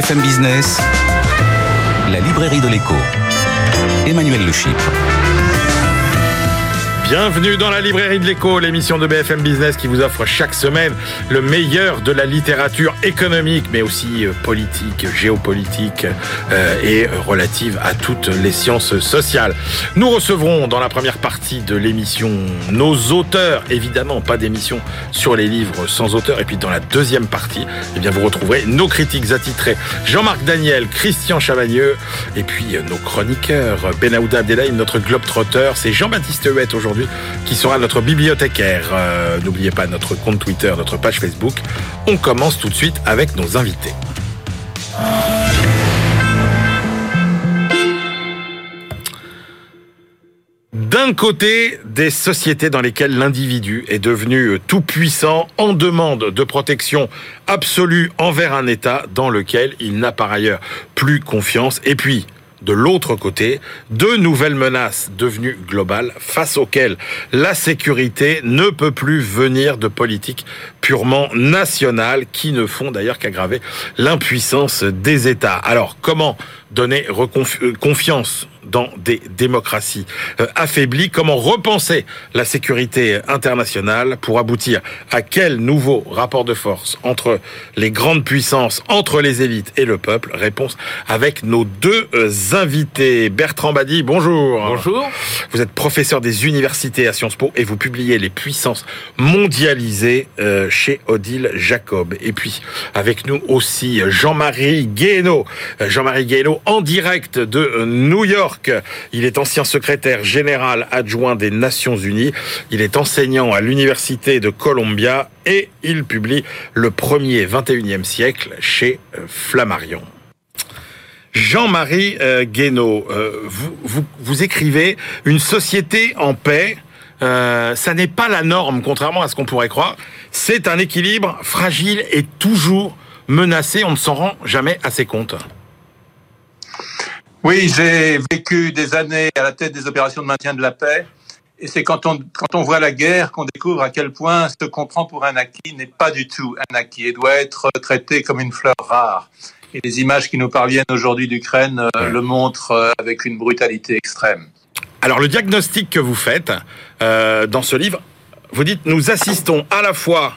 BFM Business, la librairie de l'écho. Emmanuel Le Bienvenue dans la librairie de l'écho, l'émission de BFM Business qui vous offre chaque semaine le meilleur de la littérature économique, mais aussi euh, politique, géopolitique euh, et relative à toutes les sciences sociales. Nous recevrons dans la première partie de l'émission nos auteurs, évidemment pas d'émission sur les livres sans auteurs, et puis dans la deuxième partie, eh bien vous retrouverez nos critiques attitrés Jean-Marc Daniel, Christian Chavagneux, et puis euh, nos chroniqueurs. Benaouda Abdelhaim, notre globe-trotteur, c'est Jean-Baptiste Huette aujourd'hui qui sera notre bibliothécaire. Euh, n'oubliez pas notre compte Twitter, notre page Facebook. On commence tout de suite avec nos invités. D'un côté, des sociétés dans lesquelles l'individu est devenu tout puissant en demande de protection absolue envers un État dans lequel il n'a par ailleurs plus confiance. Et puis, de l'autre côté, deux nouvelles menaces devenues globales face auxquelles la sécurité ne peut plus venir de politiques purement nationales qui ne font d'ailleurs qu'aggraver l'impuissance des États. Alors, comment donner euh, confiance dans des démocraties euh, affaiblies Comment repenser la sécurité internationale pour aboutir à quel nouveau rapport de force entre les grandes puissances, entre les élites et le peuple? Réponse avec nos deux euh, invités. Bertrand Badi, bonjour. Bonjour. Vous êtes professeur des universités à Sciences Po et vous publiez Les puissances mondialisées chez Odile Jacob. Et puis, avec nous aussi Jean-Marie Guénaud. Jean-Marie Guénaud, en direct de New York. Il est ancien secrétaire général adjoint des Nations Unies. Il est enseignant à l'Université de Columbia et il publie le premier 21e siècle chez euh, Flammarion. Jean-Marie euh, Guénaud, euh, vous, vous, écrivez Une société en paix, ça n'est pas la norme, contrairement à ce qu'on pourrait croire. C'est un équilibre fragile et toujours menacé. On ne s'en rend jamais assez compte. Oui, j'ai vécu des années à la tête des opérations de maintien de la paix. Et c'est quand on, quand on voit la guerre qu'on découvre à quel point ce qu'on prend pour un acquis n'est pas du tout un acquis et doit être traité comme une fleur rare. Et les images qui nous parviennent aujourd'hui d'Ukraine euh, le montrent euh, avec une brutalité extrême. Alors le diagnostic que vous faites euh, dans ce livre, vous dites nous assistons à la fois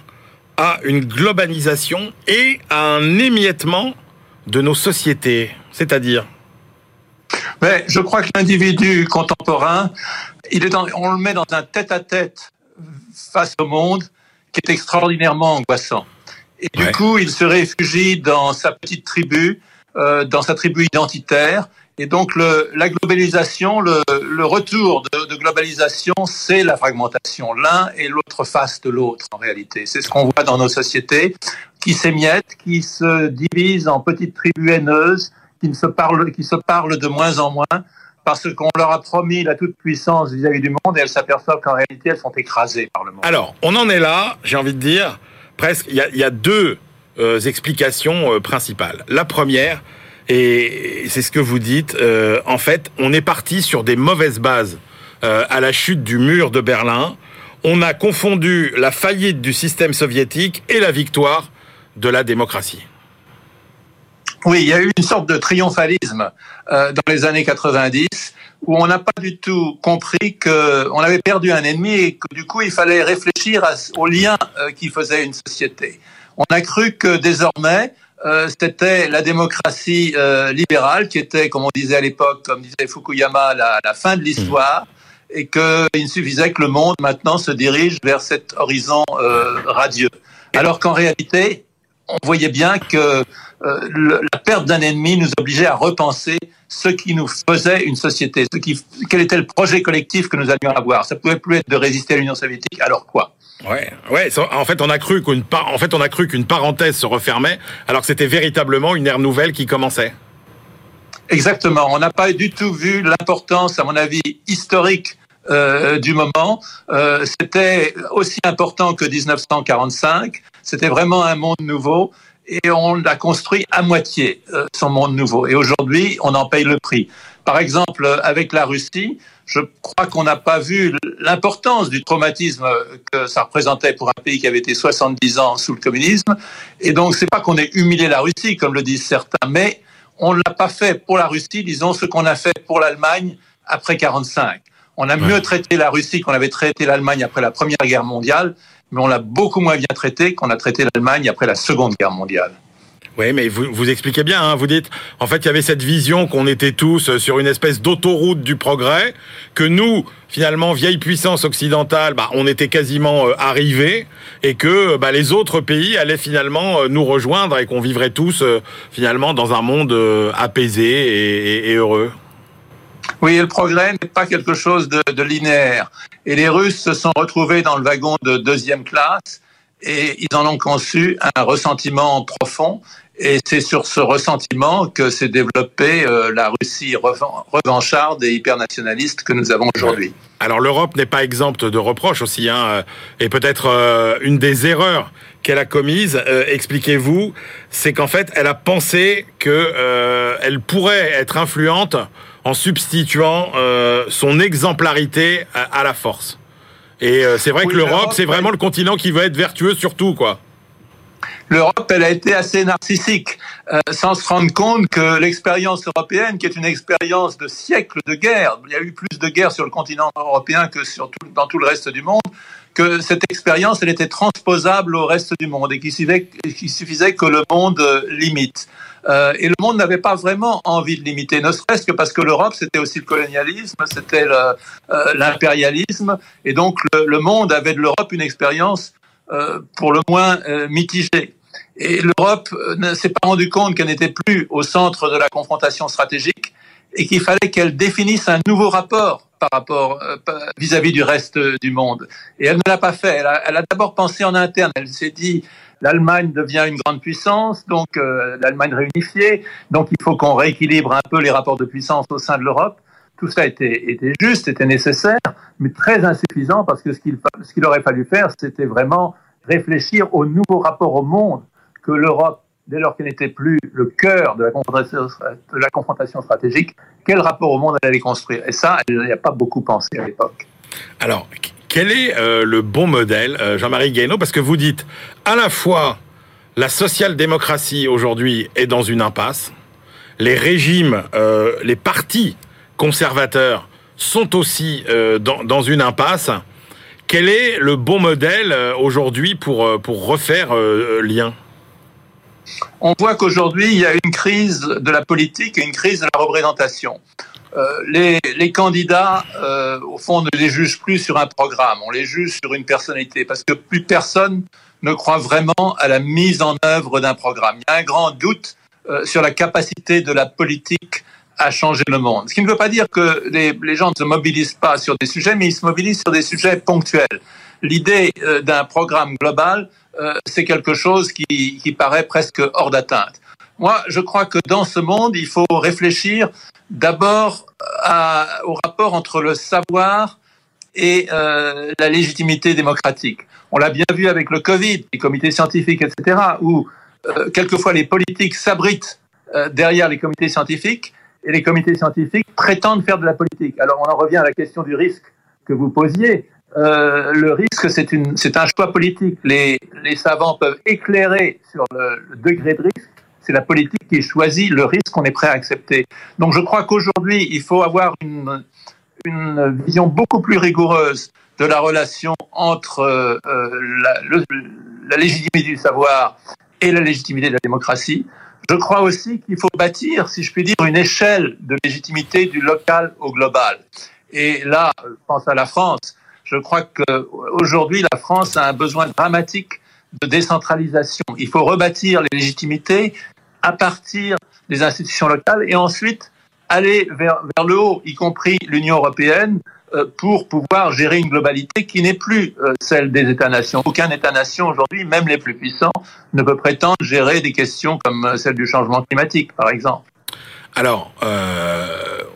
à une globalisation et à un émiettement de nos sociétés. C'est-à-dire mais je crois que l'individu contemporain, il est on le met dans un tête-à-tête face au monde qui est extraordinairement angoissant. Et du coup, il se réfugie dans sa petite tribu, euh, dans sa tribu identitaire. Et donc, le, la globalisation, le, le retour de, de globalisation, c'est la fragmentation. L'un et l'autre face de l'autre, en réalité. C'est ce qu'on voit dans nos sociétés, qui s'émiettent, qui se divisent en petites tribus haineuses, qui, se parlent, qui se parlent de moins en moins parce qu'on leur a promis la toute-puissance vis-à-vis du monde et elles s'aperçoivent qu'en réalité, elles sont écrasées par le monde. Alors, on en est là, j'ai envie de dire, presque, il y a, deux euh, explications euh, principales. La première, et c'est ce que vous dites, euh, en fait, on est parti sur des mauvaises bases à la chute du mur de Berlin. On a confondu la faillite du système soviétique et la victoire de la démocratie. Oui, il y a eu une sorte de triomphalisme euh, dans les années 90 où on n'a pas du tout compris qu'on avait perdu un ennemi et que du coup il fallait réfléchir aux liens euh, qui faisaient une société. On a cru que désormais euh, c'était la démocratie libérale qui était, comme on disait à l'époque, comme disait Fukuyama, la, la fin de l'histoire et qu'il suffisait que le monde maintenant se dirige vers cet horizon radieux. Alors qu'en réalité, on voyait bien que euh, la perte d'un ennemi nous obligeait à repenser ce qui nous faisait une société, ce qui, quel était le projet collectif que nous allions avoir. Ça pouvait plus être de résister à l'Union soviétique. Alors quoi? Ouais, ouais. En fait, on a cru qu'une en fait, on a cru qu'une parenthèse se refermait, alors que c'était véritablement une ère nouvelle qui commençait. Exactement. On n'a pas du tout vu l'importance, à mon avis, historique euh, du moment. Euh, c'était aussi important que 1945. C'était vraiment un monde nouveau. Et on a construit à moitié euh, son monde nouveau. Et aujourd'hui, on en paye le prix. Par exemple, avec la Russie, je crois qu'on n'a pas vu l'importance du traumatisme que ça représentait pour un pays qui avait été 70 ans sous le communisme. Et donc, c'est pas qu'on ait humilié la Russie, comme le disent certains, mais on ne l'a pas fait pour la Russie, disons ce qu'on a fait pour l'Allemagne après 45. On a mieux traité la Russie qu'on avait traité l'Allemagne après la Première Guerre mondiale, mais on l'a beaucoup moins bien traité qu'on a traité l'Allemagne après la Seconde Guerre mondiale. Oui, mais vous, vous expliquez bien, hein, vous dites, en fait, il y avait cette vision qu'on était tous sur une espèce d'autoroute du progrès, que nous, finalement, vieille puissance occidentale, bah, on était quasiment euh, arrivés, et que bah, les autres pays allaient finalement euh, nous rejoindre et qu'on vivrait tous, euh, finalement, dans un monde apaisé et, et, heureux. Oui, le progrès n'est pas quelque chose de, linéaire. Et les Russes se sont retrouvés dans le wagon de deuxième classe et ils en ont conçu un ressentiment profond et c'est sur ce ressentiment que s'est développée euh, la Russie revancharde et hypernationaliste que nous avons aujourd'hui. Alors l'Europe n'est pas exempte de reproches aussi, hein, euh, et peut-être euh, une des erreurs qu'elle a commises, expliquez-vous, c'est qu'en fait elle a pensé que elle pourrait être influente en substituant son exemplarité à, la force. Et c'est vrai que l'Europe, c'est vraiment le continent qui veut être vertueux surtout, quoi l'Europe, elle a été assez narcissique, euh, sans se rendre compte que l'expérience européenne, qui est une expérience de siècles de guerre, il y a eu plus de guerres sur le continent européen que sur dans tout le reste du monde, que cette expérience, elle était transposable au reste du monde et qu'il suffisait, suffisait, que le monde euh, limite. Euh, et le monde n'avait pas vraiment envie de limiter, ne serait-ce que parce que l'Europe, c'était aussi le colonialisme, c'était l'impérialisme, et donc le, monde avait de l'Europe une expérience euh, pour le moins euh, mitigée. Et l'Europe euh, ne s'est pas rendu compte qu'elle n'était plus au centre de la confrontation stratégique et qu'il fallait qu'elle définisse un nouveau rapport par rapport vis-à-vis du reste du monde. Et elle ne l'a pas fait. Elle a, a d'abord pensé en interne. Elle s'est dit l'Allemagne devient une grande puissance, donc l'Allemagne réunifiée, donc il faut qu'on rééquilibre un peu les rapports de puissance au sein de l'Europe. Tout ça était, était juste, était nécessaire, mais très insuffisant parce que ce qu'il qu'il aurait fallu faire, c'était vraiment réfléchir au nouveau rapport au monde que l'Europe, dès lors qu'elle n'était plus le cœur de la, confrontation, stratégique, quel rapport au monde elle allait construire? Et ça, elle n'y a pas beaucoup pensé à l'époque. Alors, quel est euh, le bon modèle, euh, Jean-Marie Guénaud? Parce que vous dites à la fois la social-démocratie aujourd'hui est dans une impasse, les régimes, euh, les partis conservateurs sont aussi dans, dans une impasse. Quel est le bon modèle aujourd'hui pour, pour refaire lien? On voit qu'aujourd'hui, il y a une crise de la politique et une crise de la représentation. les, les, candidats, au fond, ne les jugent plus sur un programme, on les juge sur une personnalité, parce que plus personne ne croit vraiment à la mise en œuvre d'un programme. Il y a un grand doute sur la capacité de la politique à changer le monde. Ce qui ne veut pas dire que les, les, gens ne se mobilisent pas sur des sujets, mais ils se mobilisent sur des sujets ponctuels. L'idée euh, d'un programme global, euh, c'est quelque chose qui, paraît presque hors d'atteinte. Moi, je crois que dans ce monde, il faut réfléchir d'abord au rapport entre le savoir et euh, la légitimité démocratique. On l'a bien vu avec le Covid, les comités scientifiques, etc., où euh, quelquefois les politiques s'abritent euh, derrière les comités scientifiques et les comités scientifiques prétendent faire de la politique. Alors on en revient à la question du risque que vous posiez. Euh, le risque, c'est un choix politique. Les, savants peuvent éclairer sur le, degré de risque. C'est la politique qui choisit le risque qu'on est prêt à accepter. Donc je crois qu'aujourd'hui, il faut avoir une, vision beaucoup plus rigoureuse de la relation entre euh, la, le, la légitimité du savoir et la légitimité de la démocratie. Je crois aussi qu'il faut bâtir, si je puis dire, une échelle de légitimité du local au global. Et là, je pense à la France. Je crois qu'aujourd'hui, la France a un besoin dramatique de décentralisation. Il faut rebâtir les légitimités à partir des institutions locales et ensuite aller vers, vers le haut, y compris l'Union européenne, euh, pour pouvoir gérer une globalité qui n'est plus euh, celle des États-nations. Aucun État-nation aujourd'hui, même les plus puissants, ne peut prétendre gérer des questions comme euh, celle du changement climatique, par exemple. Alors, euh,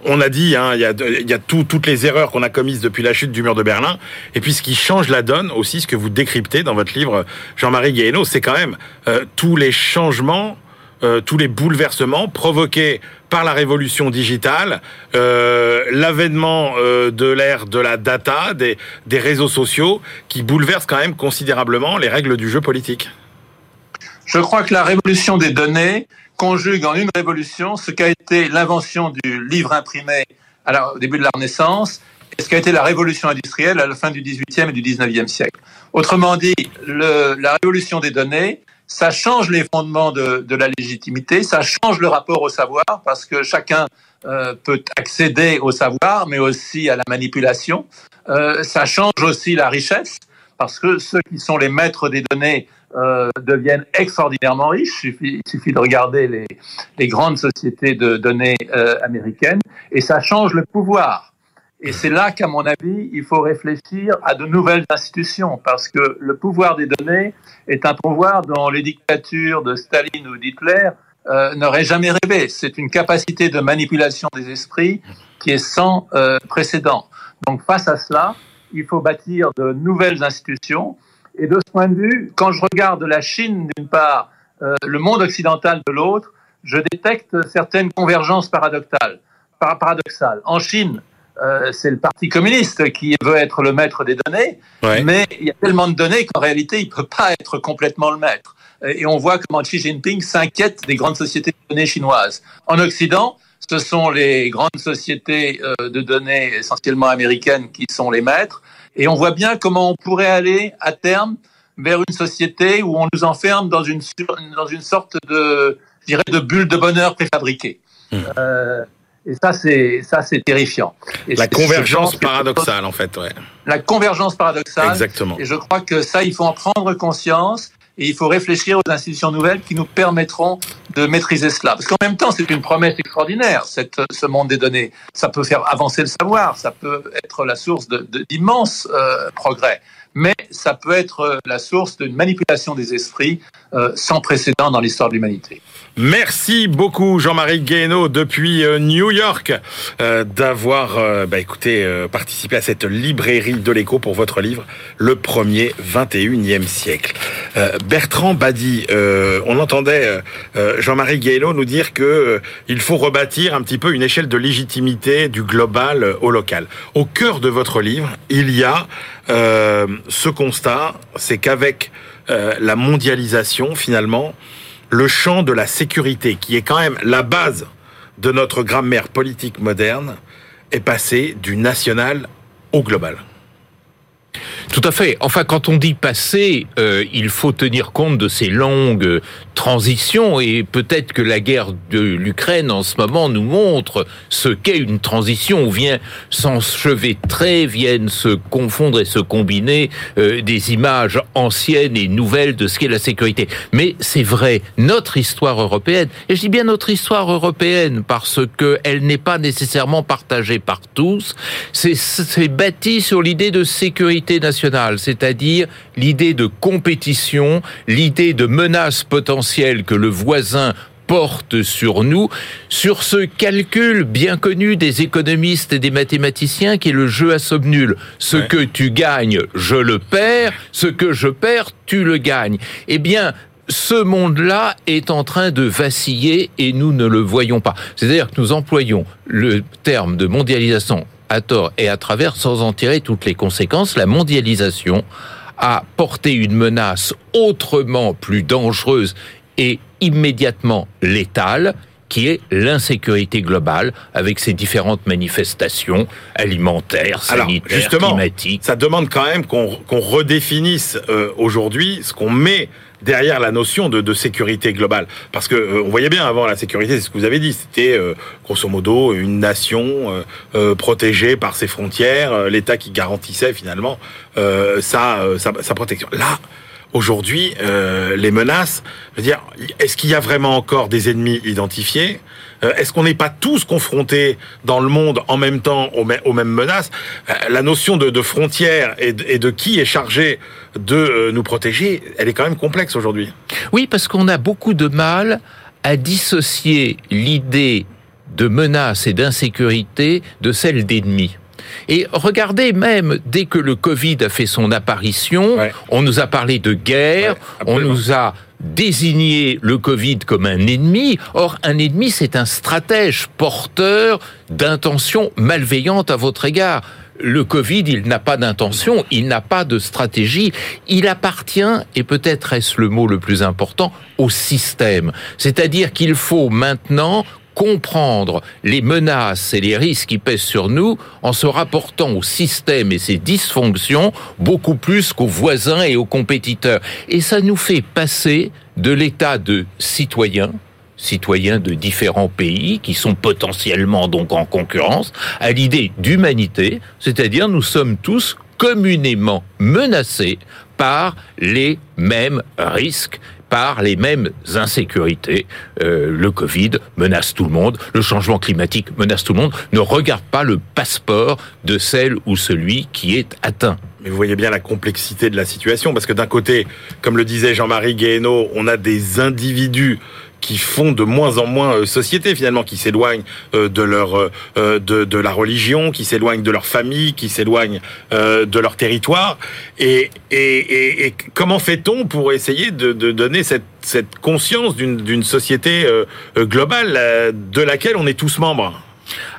on a dit, hein, il y a, y a tout, toutes les erreurs qu'on a commises depuis la chute du mur de Berlin. Et puis, ce qui change la donne aussi, ce que vous décryptez dans votre livre, Jean-Marie Guéhenno, c'est quand même euh, tous les changements, euh, tous les bouleversements provoqués par la révolution digitale, euh, l'avènement euh, de l'ère de la data, des, des réseaux sociaux, qui bouleversent quand même considérablement les règles du jeu politique. Je crois que la révolution des données conjugue en une révolution ce qu'a été l'invention du livre imprimé au début de la Renaissance et ce qu'a été la révolution industrielle à la fin du XVIIIe et du XIXe siècle. Autrement dit, la révolution des données, ça change les fondements de, de, la légitimité, ça change le rapport au savoir parce que chacun euh, peut accéder au savoir, mais aussi à la manipulation. Euh, ça change aussi la richesse parce que ceux qui sont les maîtres des données euh, deviennent extraordinairement riches. Il suffit, il suffit de regarder les, les, grandes sociétés de données euh, américaines et ça change le pouvoir. Et c'est là qu'à mon avis, il faut réfléchir à de nouvelles institutions parce que le pouvoir des données est un pouvoir dont les dictatures de Staline ou d'Hitler euh, n'auraient jamais rêvé. C'est une capacité de manipulation des esprits qui est sans euh, précédent. Donc face à cela, il faut bâtir de nouvelles institutions et de ce point de vue, quand je regarde la Chine d'une part, euh, le monde occidental de l'autre, je détecte certaines convergences paradoxales. paradoxales. En Chine, euh, c'est le Parti communiste qui veut être le maître des données, ouais. mais il y a tellement de données qu'en réalité, il peut pas être complètement le maître. Et on voit comment Xi Jinping s'inquiète des grandes sociétés de données chinoises. En Occident, ce sont les grandes sociétés euh, de données essentiellement américaines qui sont les maîtres. Et on voit bien comment on pourrait aller à terme vers une société où on nous enferme dans une, dans une sorte de, je dirais, de bulle de bonheur préfabriquée. Mmh. Euh, et ça, c'est ça, c'est terrifiant. Et la convergence paradoxale, en fait, ouais. La convergence paradoxale. Exactement. Et je crois que ça, il faut en prendre conscience et il faut réfléchir aux institutions nouvelles qui nous permettront de maîtriser cela. Parce qu'en même temps, c'est une promesse extraordinaire, ce monde des données. Ça peut faire avancer le savoir, ça peut être la source d'immenses euh, progrès, mais ça peut être la source d'une manipulation des esprits euh, sans précédent dans l'histoire de l'humanité. Merci beaucoup Jean-Marie Guéhenno depuis euh, New York euh, d'avoir euh, bah, euh, participé à cette librairie de l'écho pour votre livre Le premier 21e siècle. Euh, Bertrand Badi, on entendait Jean-Marie Guéhenno nous dire que il faut rebâtir un petit peu une échelle de légitimité du global au local. Au cœur de votre livre, il y a ce constat, c'est qu'avec la mondialisation finalement, le champ de la sécurité, qui est quand même la base de notre grammaire politique moderne, est passé du national au global. Tout à fait. Enfin, quand on dit passer, euh, il faut tenir compte de ces longues transitions et peut-être que la guerre de l'Ukraine en ce moment nous montre ce qu'est une transition où vient s'enchevêtrer, viennent se confondre et se combiner euh, des images anciennes et nouvelles de ce qu'est la sécurité. Mais c'est vrai, notre histoire européenne, et je dis bien notre histoire européenne parce que elle n'est pas nécessairement partagée par tous, c'est bâti sur l'idée de sécurité nationale c'est-à-dire l'idée de compétition, l'idée de menace potentielle que le voisin porte sur nous, sur ce calcul bien connu des économistes et des mathématiciens qui est le jeu à somme nulle. Ce ouais. que tu gagnes, je le perds, ce que je perds, tu le gagnes. Eh bien, ce monde-là est en train de vaciller et nous ne le voyons pas. C'est-à-dire que nous employons le terme de mondialisation à tort et à travers sans en tirer toutes les conséquences. La mondialisation a porté une menace autrement plus dangereuse et immédiatement létale qui est l'insécurité globale avec ses différentes manifestations alimentaires, sanitaires, Alors, justement, climatiques. Ça demande quand même qu'on qu redéfinisse euh, aujourd'hui ce qu'on met derrière la notion de, de sécurité globale. Parce que euh, on voyait bien avant la sécurité, c'est ce que vous avez dit, c'était euh, grosso modo une nation euh, protégée par ses frontières, l'État qui garantissait finalement sa, sa, sa protection. Là, aujourd'hui, euh, les menaces, dire, est-ce qu'il y a vraiment encore des ennemis identifiés? Euh, Est-ce qu'on n'est pas tous confrontés dans le monde en même temps aux, mêmes menaces? Euh, La notion de, frontières et de, et de, qui est chargé de nous protéger, elle est quand même complexe aujourd'hui. Oui, parce qu'on a beaucoup de mal à dissocier l'idée de menaces et d'insécurité de celles d'ennemis. Et regardez même, dès que le Covid a fait son apparition, Ouais. on nous a parlé de guerre, Ouais, on nous a désigné le Covid comme un ennemi. Or, un ennemi, c'est un stratège porteur d'intentions malveillantes à votre égard. Le Covid, il n'a pas d'intention, il n'a pas de stratégie. Il appartient, et peut-être est-ce le mot le plus important, au système. C'est-à-dire qu'il faut maintenant comprendre les menaces et les risques qui pèsent sur nous en se rapportant au système et ses dysfonctions beaucoup plus qu'aux voisins et aux compétiteurs. Et ça nous fait passer de l'état de citoyen, citoyens de différents pays qui sont potentiellement donc en concurrence, à l'idée d'humanité, c'est-à-dire nous sommes tous communément menacés par les mêmes risques par les mêmes insécurités. Euh, le Covid menace tout le monde, le changement climatique menace tout le monde. Ne regarde pas le passeport de celle ou celui qui est atteint. Mais vous voyez bien la complexité de la situation, parce que d'un côté, comme le disait Jean-Marie Guéhenno, on a des individus qui font de moins en moins euh, société finalement, qui s'éloignent euh, de leur euh, de, la religion, qui s'éloignent de leur famille, qui s'éloignent de leur territoire. Et, comment fait-on pour essayer de, donner cette, cette conscience d'une société globale de laquelle on est tous membres?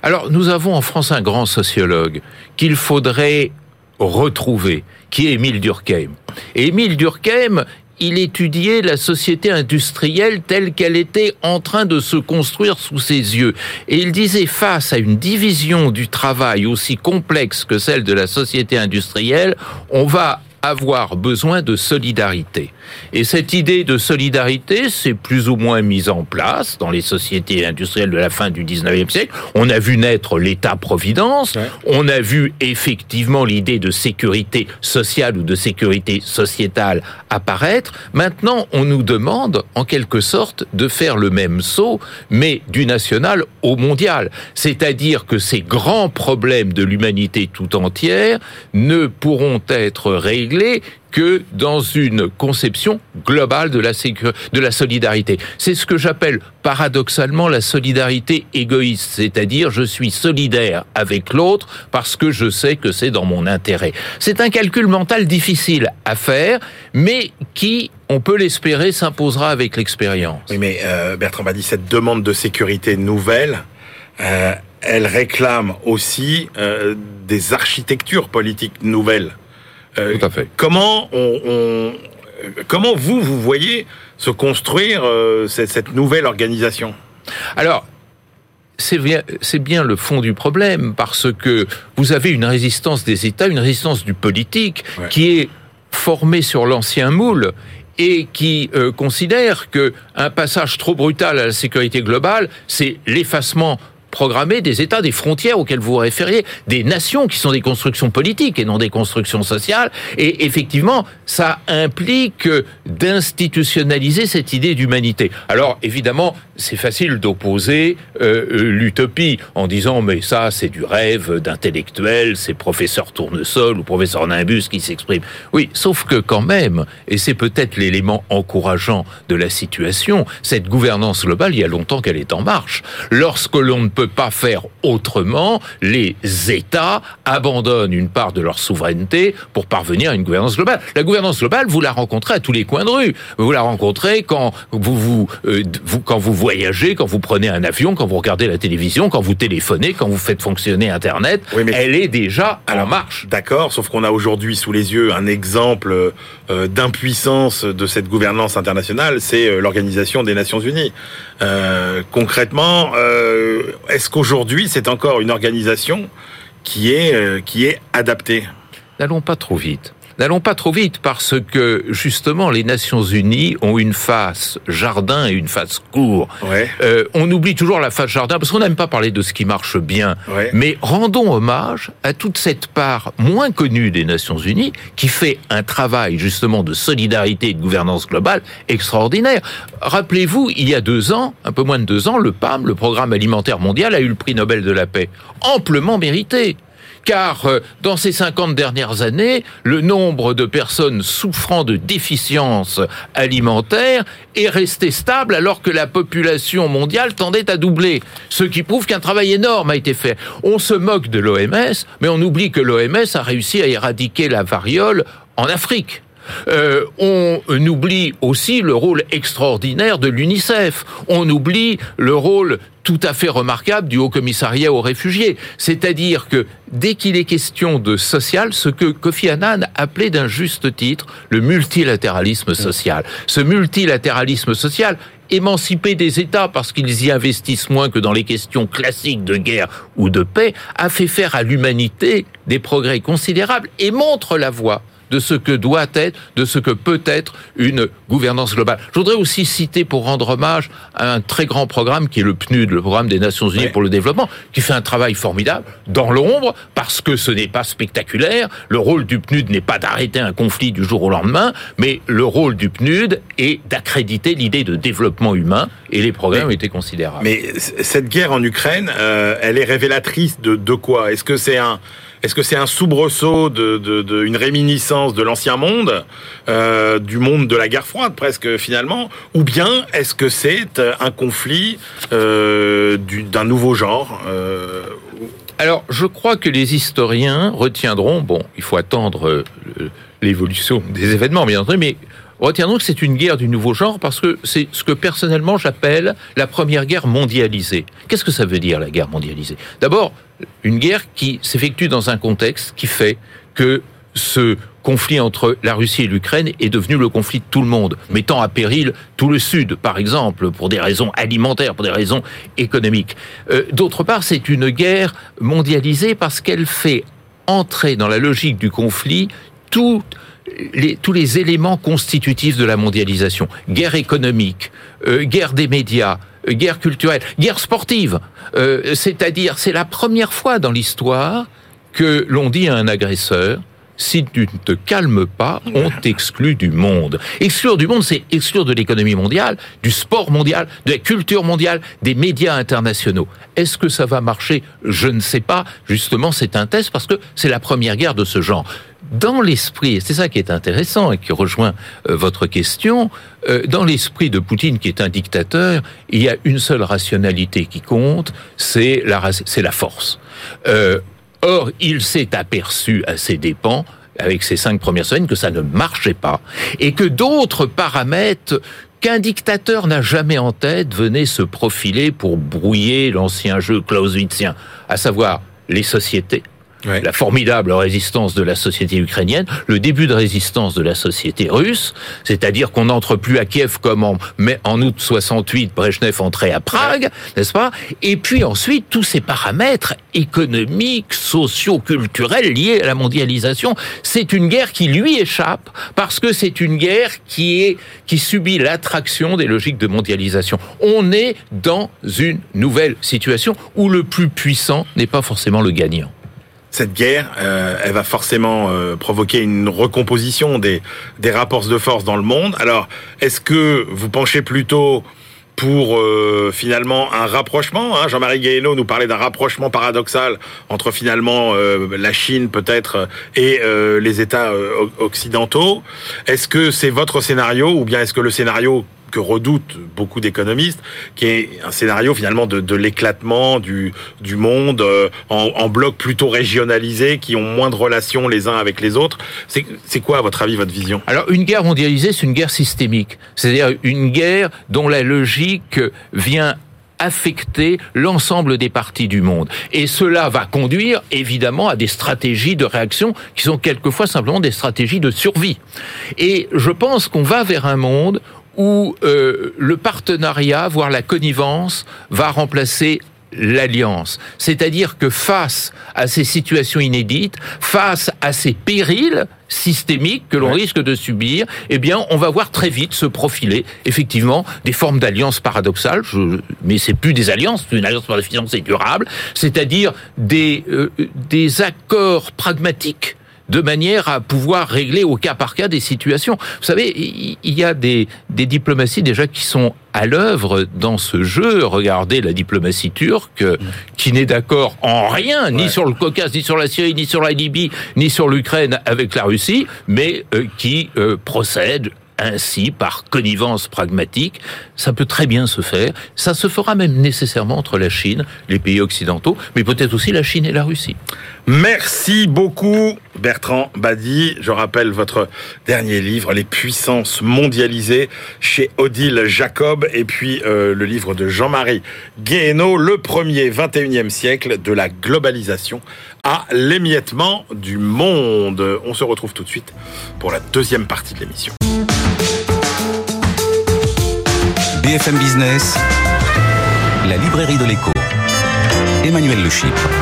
Alors, nous avons en France un grand sociologue qu'il faudrait retrouver, qui est Émile Durkheim. Et Émile Durkheim, il étudiait la société industrielle telle qu'elle était en train de se construire sous ses yeux. Et il disait, face à une division du travail aussi complexe que celle de la société industrielle, on va avoir besoin de solidarité. Et cette idée de solidarité s'est plus ou moins mise en place dans les sociétés industrielles de la fin du 19e siècle. On a vu naître l'État-providence, Ouais. on a vu effectivement l'idée de sécurité sociale ou de sécurité sociétale apparaître. Maintenant, on nous demande en quelque sorte de faire le même saut, mais du national au mondial. C'est-à-dire que ces grands problèmes de l'humanité tout entière ne pourront être que dans une conception globale de la, de la solidarité. C'est ce que j'appelle paradoxalement la solidarité égoïste, c'est-à-dire je suis solidaire avec l'autre parce que je sais que c'est dans mon intérêt. C'est un calcul mental difficile à faire, mais qui, on peut l'espérer, s'imposera avec l'expérience. Oui, mais euh, Bertrand Badi, cette demande de sécurité nouvelle, euh, elle réclame aussi euh, des architectures politiques nouvelles. Euh, Tout à fait. Comment on, on- euh, comment vous vous voyez se construire euh, cette, cette nouvelle organisation? Alors, c'est bien, le fond du problème, parce que vous avez une résistance des États, une résistance du politique, Ouais. qui est formée sur l'ancien moule et qui euh, considère que un passage trop brutal à la sécurité globale, c'est l'effacement programmé des États, des frontières auxquelles vous vous référiez, des nations qui sont des constructions politiques et non des constructions sociales. Et effectivement, ça implique d'institutionnaliser cette idée d'humanité. Alors évidemment, c'est facile d'opposer euh, euh, l'utopie en disant mais ça c'est du rêve d'intellectuel, c'est professeur Tournesol ou professeur Nimbus qui s'exprime. Oui, sauf que quand même, et c'est peut-être l'élément encourageant de la situation, cette gouvernance globale, il y a longtemps qu'elle est en marche. Lorsque l'on ne peut pas faire autrement, les États abandonnent une part de leur souveraineté pour parvenir à une gouvernance globale. La gouvernance globale, vous la rencontrez à tous les coins de rue. Vous la rencontrez quand vous, vous, euh, vous quand vous voyagez, quand vous prenez un avion, quand vous regardez la télévision, quand vous téléphonez, quand vous faites fonctionner Internet. Oui, mais- Elle est déjà en Alors, marche. D'accord, sauf qu'on a aujourd'hui sous les yeux un exemple euh, d'impuissance de cette gouvernance internationale, c'est euh, l'Organisation des Nations Unies. Euh, concrètement, euh, est-ce qu'aujourd'hui c'est encore une organisation qui est euh, qui est adaptée? N'allons pas trop vite. N'allons pas trop vite parce que justement les Nations Unies ont une face jardin et une face cour. Ouais. Euh, on oublie toujours la face jardin parce qu'on n'aime pas parler de ce qui marche bien. Ouais. Mais rendons hommage à toute cette part moins connue des Nations Unies qui fait un travail justement de solidarité et de gouvernance globale extraordinaire. Rappelez-vous, il y a deux ans, un peu moins de deux ans, le PAM, le Programme alimentaire mondial, a eu le prix Nobel de la paix, amplement mérité car euh, dans ces 50 dernières années, le nombre de personnes souffrant de déficience alimentaire est resté stable alors que la population mondiale tendait à doubler, ce qui prouve qu'un travail énorme a été fait. On se moque de l'OMS, mais on oublie que l'OMS a réussi à éradiquer la variole en Afrique. Euh, on oublie aussi le rôle extraordinaire de l'UNICEF. On oublie le rôle tout à fait remarquable du Haut Commissariat aux réfugiés. C'est-à-dire que dès qu'il est question de social, ce que Kofi Annan appelait d'un juste titre le multilatéralisme social. Ce multilatéralisme social émancipé des États parce qu'ils y investissent moins que dans les questions classiques de guerre ou de paix, a fait faire à l'humanité des progrès considérables et montre la voie de ce que doit être, de ce que peut être une gouvernance globale. Je voudrais aussi citer, pour rendre hommage, à un très grand programme qui est le PNUD, le programme des Nations Unies pour le développement, qui fait un travail formidable dans l'ombre, parce que ce n'est pas spectaculaire. Le rôle du PNUD n'est pas d'arrêter un conflit du jour au lendemain, mais le rôle du PNUD est d'accréditer l'idée de développement humain, et les progrès ont été considérables. Mais cette guerre en Ukraine, euh, elle est révélatrice de, de quoi? Est-ce que c'est un est-ce que c'est un soubresaut, de, de, de, une réminiscence de l'ancien monde, euh, du monde de la guerre froide presque finalement, ou bien est-ce que c'est un conflit euh, d'un nouveau genre euh... Alors, je crois que les historiens retiendront, bon, il faut attendre euh, l'évolution des événements, bien entendu, mais retiendront que c'est une guerre du nouveau genre parce que c'est ce que personnellement j'appelle la première guerre mondialisée. Qu'est-ce que ça veut dire la guerre mondialisée? D'abord, une guerre qui s'effectue dans un contexte qui fait que ce conflit entre la Russie et l'Ukraine est devenu le conflit de tout le monde, mettant à péril tout le Sud, par exemple, pour des raisons alimentaires, pour des raisons économiques. Euh, d'autre part, c'est une guerre mondialisée parce qu'elle fait entrer dans la logique du conflit tout les, tous les éléments constitutifs de la mondialisation. Guerre économique, euh, guerre des médias, euh, guerre culturelle, guerre sportive. Euh, c'est-à-dire, c'est la première fois dans l'histoire que l'on dit à un agresseur, si tu ne te calmes pas, on t'exclut du monde. Exclure du monde, c'est exclure de l'économie mondiale, du sport mondial, de la culture mondiale, des médias internationaux. Est-ce que ça va marcher? Je ne sais pas. Justement, c'est un test parce que c'est la première guerre de ce genre dans l'esprit, c'est ça qui est intéressant et qui rejoint euh, votre question, euh, dans l'esprit de Poutine qui est un dictateur, il y a une seule rationalité qui compte, c'est la, c'est la force. Euh, or, il s'est aperçu à ses dépens avec ces cinq premières semaines que ça ne marchait pas et que d'autres paramètres qu'un dictateur n'a jamais en tête venaient se profiler pour brouiller l'ancien jeu clausewitzien, à savoir les sociétés, la formidable résistance de la société ukrainienne, le début de résistance de la société russe, c'est-à-dire qu'on n'entre plus à Kiev comme en, mais en août 68, Brezhnev entrait à Prague, n'est-ce pas? Et puis ensuite, tous ces paramètres économiques, sociaux, culturels liés à la mondialisation, c'est une guerre qui lui échappe parce que c'est une guerre qui est qui subit l'attraction des logiques de mondialisation. On est dans une nouvelle situation où le plus puissant n'est pas forcément le gagnant cette guerre, euh, elle va forcément euh, provoquer une recomposition des, des rapports de force dans le monde. Alors, est-ce que vous penchez plutôt pour euh, finalement un rapprochement. Hein? Jean-Marie Guéhenno nous parlait d'un rapprochement paradoxal entre finalement la Chine peut-être et les États occidentaux. Est-ce que c'est votre scénario ou bien est-ce que le scénario que redoutent beaucoup d'économistes, qui est un scénario finalement de, l'éclatement du, monde euh, en blocs plutôt régionalisés, qui ont moins de relations les uns avec les autres. C'est quoi, à votre avis, votre vision? Alors, une guerre mondialisée, c'est une guerre systémique. C'est-à-dire une guerre dont la logique vient affecter l'ensemble des parties du monde. Et cela va conduire évidemment à des stratégies de réaction qui sont quelquefois simplement des stratégies de survie. Et je pense qu'on va vers un monde où euh, le partenariat, voire la connivence, va remplacer l'alliance. C'est-à-dire que face à ces situations inédites, face à ces périls systémiques que l'on risque de subir, eh bien, on va voir très vite se profiler, effectivement, des formes d'alliances paradoxales, je, mais c'est plus des alliances, une alliance par définition, c'est durable, c'est-à-dire des, euh, des accords pragmatiques de manière à pouvoir régler au cas par cas des situations. Vous savez, il y a des, des diplomaties déjà qui sont à l'œuvre dans ce jeu. Regardez la diplomatie turque, qui n'est d'accord en rien, ni sur le Caucase, ni sur la Syrie, ni sur la Libye, ni sur l'Ukraine avec la Russie, mais euh, qui euh, procède ainsi par connivence pragmatique. Ça peut très bien se faire. Ça se fera même nécessairement entre la Chine, les pays occidentaux, mais peut-être aussi la Chine et la Russie. Merci beaucoup Bertrand Badi. Je rappelle votre dernier livre, Les puissances mondialisées, chez Odile Jacob, et puis euh, le livre de Jean-Marie Guéhenno, Le premier 21e siècle de la globalisation à l'émiettement du monde. On se retrouve tout de suite pour la deuxième partie de l'émission. BFM Business, la librairie de l'écho. Emmanuel Le Chypre.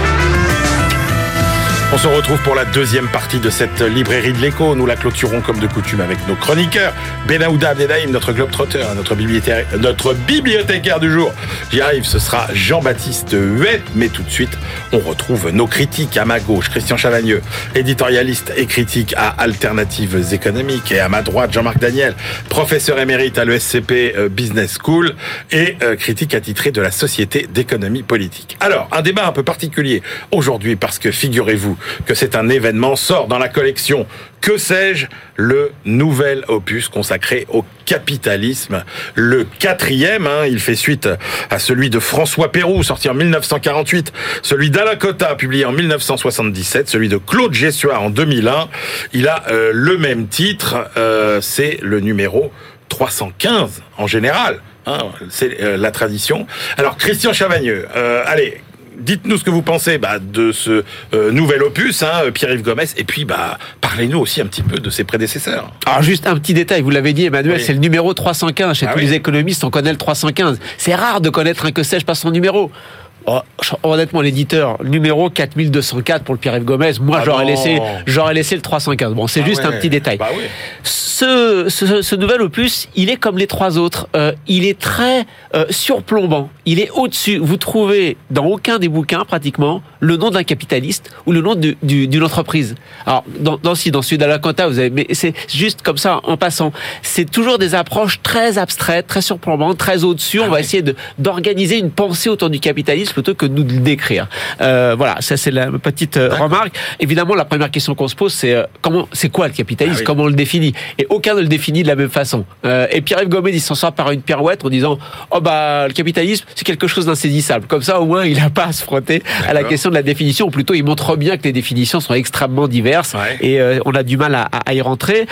On se retrouve pour la deuxième partie de cette librairie de l'écho. Nous la clôturons comme de coutume avec nos chroniqueurs. Benaouda Abdedaïm, notre globe-trotter, notre bibliothécaire, notre bibliothécaire du jour. J'y arrive, ce sera Jean-Baptiste Huet. Mais tout de suite, on retrouve nos critiques à ma gauche. Christian Chavagneux, éditorialiste et critique à Alternatives économiques. Et à ma droite, Jean-Marc Daniel, professeur émérite à l'ESCP euh, Business School et euh, critique attitré de la Société d'économie politique. Alors, un débat un peu particulier aujourd'hui parce que figurez-vous que c'est un événement, sort dans la collection Que sais-je le nouvel opus consacré au capitalisme, le quatrième, hein, il fait suite à celui de François Pérou, sorti en 1948, celui d'Alain Cotta, publié en 1977, celui de Claude Jessuard en 2001. Il a euh, le même titre, euh, c'est le numéro 315 en général. Hein, c'est euh, la tradition. Alors Christian Chavagneux, allez, dites-nous ce que vous pensez bah, de ce euh, nouvel opus, hein, Pierre-Yves Gomez, et puis bah, parlez-nous aussi un petit peu de ses prédécesseurs. Alors juste un petit détail, vous l'avez dit Emmanuel, c'est le numéro 315. Chez ah tous les économistes, on connaît le 315. C'est rare de connaître un que sais-je pas son numéro. Oh, honnêtement, l'éditeur, numéro 4204 pour le Pierre-Yves Gomez, moi ah j'aurais laissé, j'aurais laissé le 315. Bon, c'est ah juste un petit détail. Bah oui. ce, ce, ce, nouvel opus, il est comme les trois autres. Euh, il est très euh, surplombant. Il est au-dessus. Vous trouvez dans aucun des bouquins pratiquement le nom d'un capitaliste ou le nom d'une entreprise. Alors dans, dans dans Sud à la Quanta, vous avez, mais c'est juste comme ça en passant. C'est toujours des approches très abstraites, très surplombantes, très au-dessus. On va essayer de d'organiser une pensée autour du capitalisme plutôt que de nous le décrire. Euh, voilà, ça c'est la petite euh, remarque. Évidemment, la première question qu'on se pose, c'est euh, comment, c'est quoi le capitalisme, ah comment on le définit? Et aucun ne le définit de la même façon. Euh, et Pierre-Yves Gomez, il s'en sort par une pirouette en disant, oh bah le capitalisme, c'est quelque chose d'insaisissable. Comme ça, au moins, il n'a pas à se frotter à la question de la définition. Ou plutôt, il montre bien que les définitions sont extrêmement diverses et on a du mal à, à y rentrer.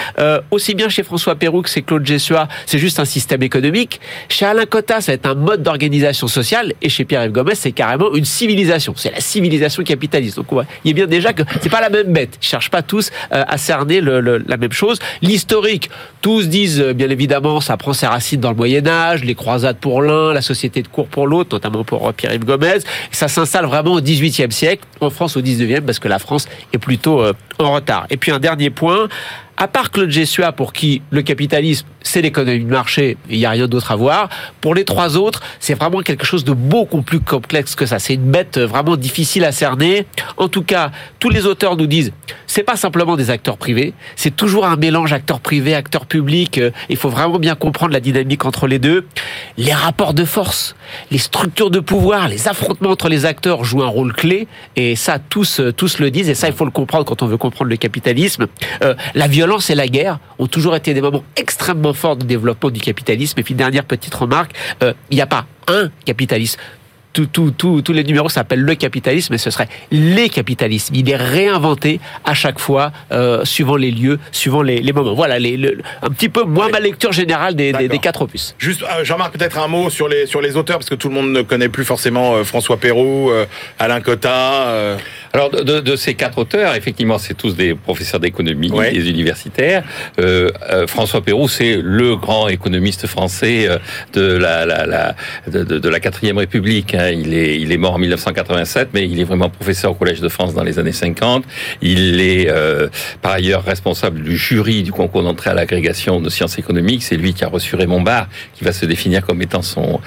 aussi bien chez François Perroux que chez Claude Gessua, c'est juste un système économique. Chez Alain Cotta, ça va être un mode d'organisation sociale. Et chez Pierre-Yves Gomez, c'est carrément une civilisation. C'est la civilisation capitaliste. Donc, il y a bien déjà que c'est pas la même bête. Ils cherchent pas tous euh, à cerner la même chose. L'historique, tous disent euh, bien évidemment, ça prend ses racines dans le Moyen Âge, les croisades pour l'un, la société de cours pour l'autre, notamment pour euh, Pierre-Yves Gomez. Ça s'installe vraiment au XVIIIe siècle, en France au XIXe, parce que la France est plutôt en retard. Et puis un dernier point, à part Claude Gessua, pour qui le capitalisme, c'est l'économie de marché, il n'y a rien d'autre à voir, pour les trois autres, c'est vraiment quelque chose de beaucoup plus complexe que ça. C'est une bête vraiment difficile à cerner. En tout cas, tous les auteurs nous disent, c'est pas simplement des acteurs privés, c'est toujours un mélange acteurs privés, acteurs publics. Il faut vraiment bien comprendre la dynamique entre les deux. Les rapports de force, les structures de pouvoir, les affrontements entre les acteurs jouent un rôle clé, et ça, tous, tous le disent, et ça, il faut le comprendre quand on veut comprendre le capitalisme. Euh, la violence violence et la guerre ont toujours été des moments extrêmement forts de développement du capitalisme. Et puis, dernière petite remarque, euh, il n'y a pas un tous les numéros s'appellent le capitalisme, mais ce serait les capitalismes. Il est réinventé à chaque fois, euh, suivant les lieux, suivant les, moments. Voilà, les, un petit peu moins ma lecture générale des, quatre opus. Juste, euh, Jean-Marc, peut-être un mot sur les, sur les auteurs, parce que tout le monde ne connaît plus forcément euh, François Perrault, Alain Cotta. Alors, de, ces quatre auteurs, effectivement, c'est tous des professeurs d'économie, des universitaires. François Perrault, c'est le grand économiste français de la, la, la de, la quatrième République. Hein. Hein, il est il est mort en 1987, mais il est vraiment professeur au Collège de France dans les années 50. Il est euh, par ailleurs responsable du jury du concours d'entrée à l'agrégation de sciences économiques. C'est lui qui a reçu Raymond Barre, qui va se définir comme étant son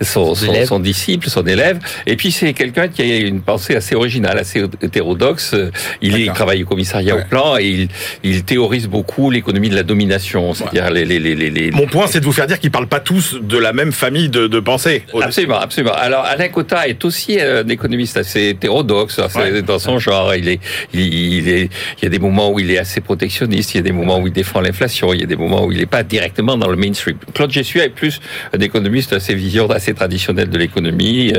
son, son, son, disciple, son élève. Et puis c'est quelqu'un qui a une pensée assez originale, assez hétérodoxe. Il, est, il travaille au commissariat au plan et il, il théorise beaucoup l'économie de la domination. C'est-à-dire les, les, les, les, Mon point, c'est de vous faire dire qu'ils parlent pas tous de la même famille de, de pensée. Absolument, absolument. Alors Alain Cotta est aussi un économiste assez hétérodoxe assez dans son genre. Il est, il, est, il y a des moments où il est assez protectionniste, il y a des moments où il défend l'inflation, il y a des moments où il n'est pas directement dans le mainstream. Claude Jessuia est plus un économiste assez vision assez traditionnelle de l'économie.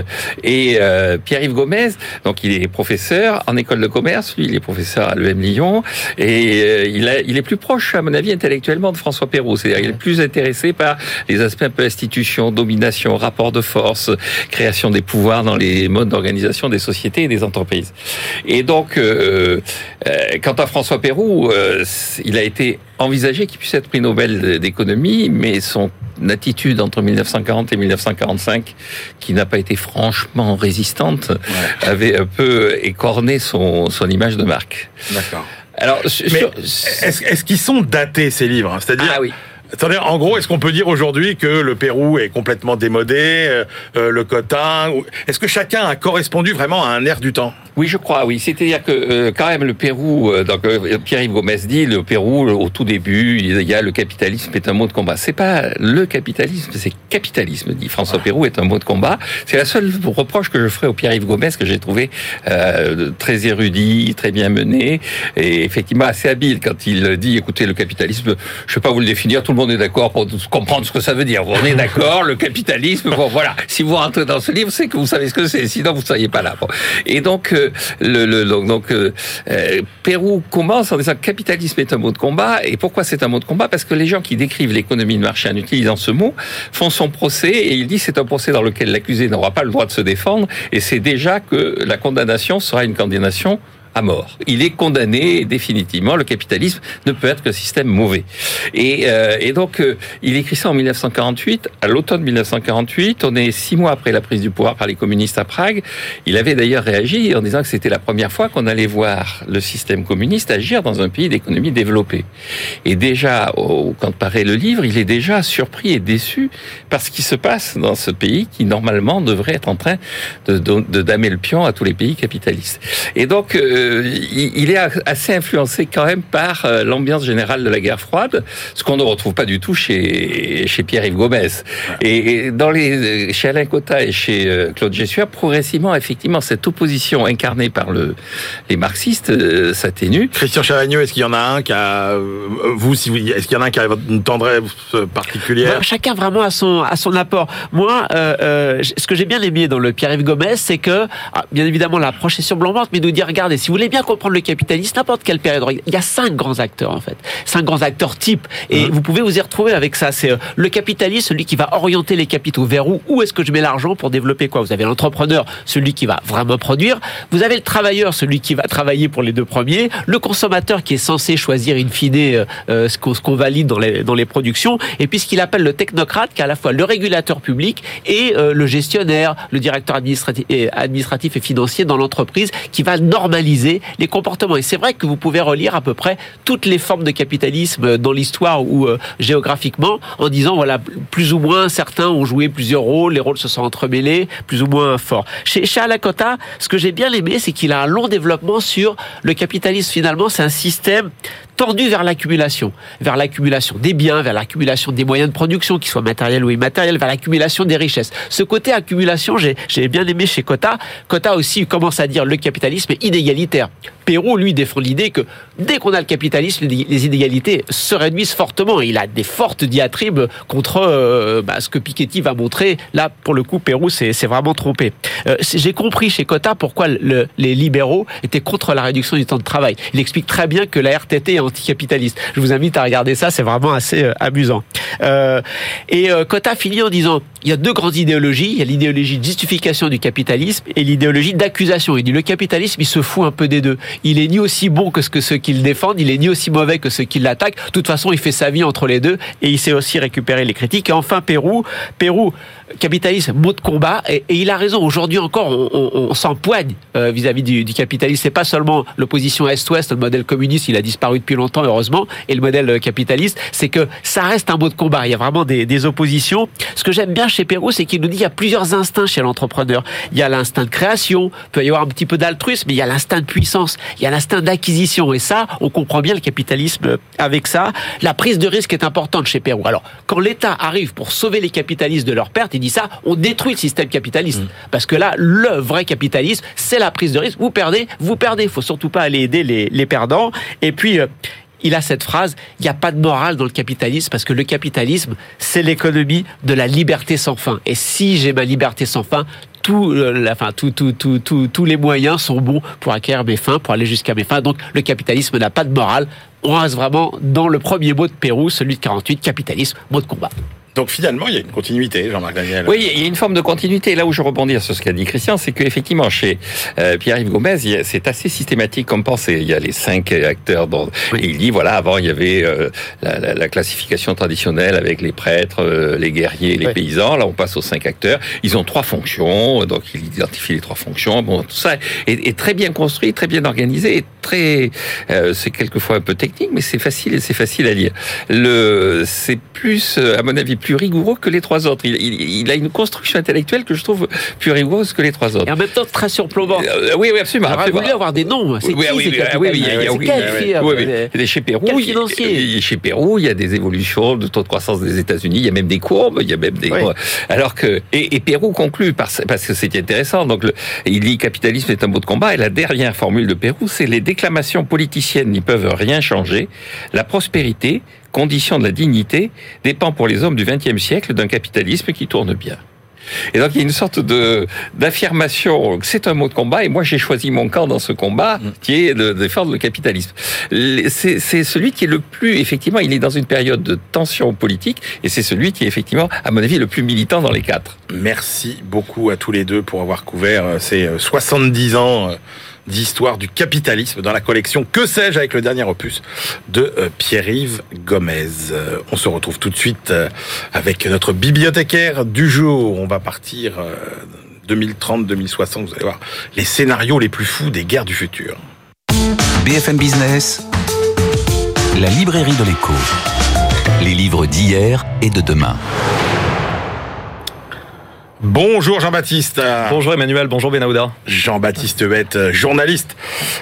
Et euh, Pierre-Yves Gomez, donc il est professeur en école de commerce, lui il est professeur à l'EM Lyon, et euh, il, a, il est plus proche, à mon avis, intellectuellement de François Perrault. C'est-à-dire il est plus intéressé par les aspects un peu institution, domination, rapport de force, création des pouvoirs dans les modes d'organisation des sociétés et des entreprises. Et donc, euh, euh, quant à François Perroux, euh, il a été envisagé qu'il puisse être prix Nobel d'économie, mais son attitude entre 1940 et 1945, qui n'a pas été franchement résistante, avait un peu écorné son, son image de marque. D'accord. Alors, est-ce est qu'ils sont datés ces livres? C'est-à-dire, ah oui. Attendez, en gros, est-ce qu'on peut dire aujourd'hui que le Pérou est complètement démodé, euh, euh le cotin Est-ce que chacun a correspondu vraiment à un air du temps? Oui, je crois, oui. C'est-à-dire que euh, quand même le Pérou, euh, donc Pierre-Yves Gomez dit, le Pérou, au tout début, il y a le capitalisme est un mot de combat. C'est pas le capitalisme, c'est capitalisme, dit François ah. Pérou est un mot de combat. C'est la seule reproche que je ferai au Pierre-Yves Gomez que j'ai trouvé très érudit, très bien mené et effectivement assez habile quand il dit, écoutez, le capitalisme, je vais pas vous le définir, tout le monde on est d'accord pour comprendre ce que ça veut dire. On est d'accord, le capitalisme, bon voilà. Si vous rentrez dans ce livre, c'est que vous savez ce que c'est, sinon vous ne seriez pas là. Et donc, euh, le, le, donc, euh, euh, Pérou commence en disant que capitalisme est un mot de combat. Et pourquoi c'est un mot de combat? Parce que les gens qui décrivent l'économie de marché en utilisant ce mot font son procès et il dit c'est un procès dans lequel l'accusé n'aura pas le droit de se défendre et c'est déjà que la condamnation sera une condamnation à mort. Il est condamné définitivement. Le capitalisme ne peut être qu'un système mauvais. Et, euh, et donc, euh, il écrit ça en 1948, à l'automne 1948. On est six mois après la prise du pouvoir par les communistes à Prague. Il avait d'ailleurs réagi en disant que c'était la première fois qu'on allait voir le système communiste agir dans un pays d'économie développée. Et déjà, quand paraît le livre, il est déjà surpris et déçu par ce qui se passe dans ce pays qui normalement devrait être en train de, de, damer le pion à tous les pays capitalistes. Et donc, euh, euh, il est assez influencé quand même par euh, l'ambiance générale de la guerre froide, ce qu'on ne retrouve pas du tout chez chez Pierre-Yves Gomez. Et dans les chez Alain Cotta et chez euh, Claude Jessuia, progressivement, effectivement, cette opposition incarnée par le les marxistes s'atténue. Christian Chavagneux, est-ce qu'il y en a un qui a vous, si vous, est-ce qu'il y en a un qui a une tendresse particulière? Chacun vraiment a son à son apport. Moi, ce que j'ai bien aimé dans le Pierre-Yves Gomez, c'est que ah, bien évidemment l'approche est sur blanc mais nous dire regardez si vous voulez bien comprendre le capitalisme, n'importe quelle période, il y a cinq grands acteurs en fait, cinq grands acteurs types, et mmh. vous pouvez vous y retrouver avec ça. C'est euh, le capitaliste, celui qui va orienter les capitaux vers où, où est-ce que je mets l'argent pour développer quoi? Vous avez l'entrepreneur, celui qui va vraiment produire. Vous avez le travailleur, celui qui va travailler pour les deux premiers. Le consommateur qui est censé choisir in fine euh, euh, ce qu'on valide dans les, dans les productions. Et puis ce qu'il appelle le technocrate, qui est à la fois le régulateur public et le gestionnaire, le directeur administratif et, administratif et financier dans l'entreprise, qui va normaliser les comportements. Et c'est vrai que vous pouvez relire à peu près toutes les formes de capitalisme dans l'histoire ou euh, géographiquement en disant voilà plus ou moins certains ont joué plusieurs rôles, les rôles se sont entremêlés, plus ou moins forts. Chez, chez Alakota, ce que j'ai bien aimé, c'est qu'il a un long développement sur le capitalisme. Finalement, c'est un système tendu vers l'accumulation, vers l'accumulation des biens, vers l'accumulation des moyens de production, qu'ils soient matériels ou immatériels, vers l'accumulation des richesses. Ce côté accumulation, j'ai bien aimé chez Cota. Cota aussi commence à dire le capitalisme est inégalitaire. Perrault, lui, défend l'idée que dès qu'on a le capitalisme, les inégalités se réduisent fortement. Il a des fortes diatribes contre euh, bah, ce que Piketty va montrer. Là, pour le coup, Perrault s'est vraiment trompé. Euh, j'ai compris chez Cota pourquoi le, les libéraux étaient contre la réduction du temps de travail. Il explique très bien que la RTT est anticapitaliste. Je vous invite à regarder ça, c'est vraiment assez euh, amusant. et Cota finit en disant il y a deux grandes idéologies. Il y a l'idéologie de justification du capitalisme et l'idéologie d'accusation. Il dit le capitalisme, il se fout un peu des deux. Il est ni aussi bon que ce que ceux qui le défendent, il est ni aussi mauvais que ceux qui l'attaquent. De toute façon, il fait sa vie entre les deux et il sait aussi récupérer les critiques. Et enfin, Pérou, Pérou, capitalisme, mot de combat. Et, il a raison. Aujourd'hui encore, on, on, on s'empoigne euh, vis-à-vis du, du capitalisme. C'est pas seulement l'opposition Est-Ouest, le modèle communiste, il a disparu depuis longtemps, heureusement, et le modèle capitaliste. C'est que ça reste un mot de combat. Il y a vraiment des, des oppositions. Ce que j'aime bien chez Pérou, c'est qu'il nous dit qu'il y a plusieurs instincts chez l'entrepreneur. Il y a l'instinct de création, il peut y avoir un petit peu d'altruisme, mais il y a l'instinct de puissance, il y a l'instinct d'acquisition. Et ça, on comprend bien le capitalisme avec ça. La prise de risque est importante chez Pérou. Alors, quand l'État arrive pour sauver les capitalistes de leur perte, dit ça, on détruit le système capitaliste. Parce que là, le vrai capitalisme, c'est la prise de risque. Vous perdez, vous perdez. Il faut surtout pas aller aider les, les perdants. Et puis, euh, il a cette phrase, il n'y a pas de morale dans le capitalisme parce que le capitalisme, c'est l'économie de la liberté sans fin. Et si j'ai ma liberté sans fin, tout, euh, la, enfin, tout, tout, tout, tout- tous les moyens sont bons pour acquérir mes fins, pour aller jusqu'à mes fins. Donc le capitalisme n'a pas de morale. On reste vraiment dans le premier mot de Pérou, celui de 48, capitalisme, mot de combat. Donc finalement, il y a une continuité, Jean-Marc Daniel. Oui, il y a une forme de continuité. Là où je rebondis sur ce qu'a dit Christian, c'est qu'effectivement, chez euh, Pierre-Yves Gomez, il y a- c'est assez systématique comme pensée. Il y a les cinq acteurs. Dont, il dit, voilà, avant, il y avait euh, la, la- la classification traditionnelle avec les prêtres, euh, les guerriers, les paysans. Là, on passe aux cinq acteurs. Ils ont trois fonctions, donc il identifie les trois fonctions. Bon, tout ça est, est très bien construit, très bien organisé, et très, euh, c'est quelquefois un peu technique, mais c'est facile et c'est facile à lire. Le, c'est plus, euh, à mon avis, plus rigoureux que les trois autres. Il, il- il a une construction intellectuelle que je trouve plus rigoureuse que les trois autres. Et en même temps, très surplombant. Euh, oui, oui, absolument. J'aurais absolument. voulu avoir des noms. C'est Oui, qui oui, ah, oui, oui, il y a- il y a- oui, Chez Pérou, il- chez Pérou, il y a des évolutions de taux de croissance des États-Unis. Il y a même des courbes. Il y a même des. Oui. Alors que et, et Pérou conclut par, parce que c'est intéressant. Donc le, il dit capitalisme est un mot de combat. Et la dernière formule de Pérou, c'est les déclamations politiciennes n'y peuvent rien changer. La prospérité, condition de la dignité, dépend pour les hommes du XXe siècle d'un capitalisme qui tourne bien. Et donc il y a une sorte de d'affirmation c'est un mot de combat et moi j'ai choisi mon camp dans ce combat qui est de défendre le capitalisme. C'est celui qui est le plus effectivement il est dans une période de tension politique et c'est celui qui est effectivement à mon avis le plus militant dans les quatre. Merci beaucoup à tous les deux pour avoir couvert euh, ces euh, 70 ans euh, d'histoire du capitalisme dans la collection Que sais-je avec le dernier opus de euh, Pierre-Yves Gomez. Euh, On se retrouve tout de suite euh, avec notre bibliothécaire du jour. On va partir euh, 2030-2060, vous allez voir les scénarios les plus fous des guerres du futur. BFM Business, la librairie de l'écho. Les livres d'hier et de demain. Bonjour Jean-Baptiste. Bonjour Emmanuel, bonjour Benahouda. Jean-Baptiste Huette, euh, journaliste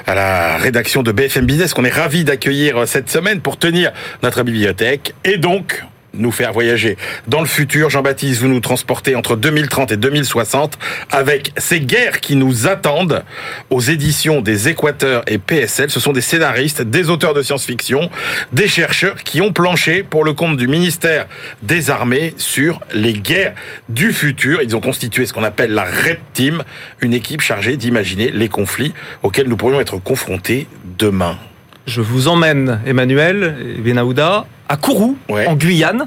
à la rédaction de BFM Business, qu'on est ravi d'accueillir euh, cette semaine pour tenir notre bibliothèque et donc nous faire voyager dans le futur. Jean-Baptiste, vous nous transportez entre 2030 et 2060 avec ces guerres qui nous attendent aux éditions des Équateurs et PSL. Ce sont des scénaristes, des auteurs de science-fiction, des chercheurs qui ont planché pour le compte du ministère des Armées sur les guerres du futur. Ils ont constitué ce qu'on appelle la Red Team, une équipe chargée d'imaginer les conflits auxquels nous pourrions être confrontés demain. Je vous emmène, Emmanuel et Benahouda, à Kourou, Ouais. en Guyane.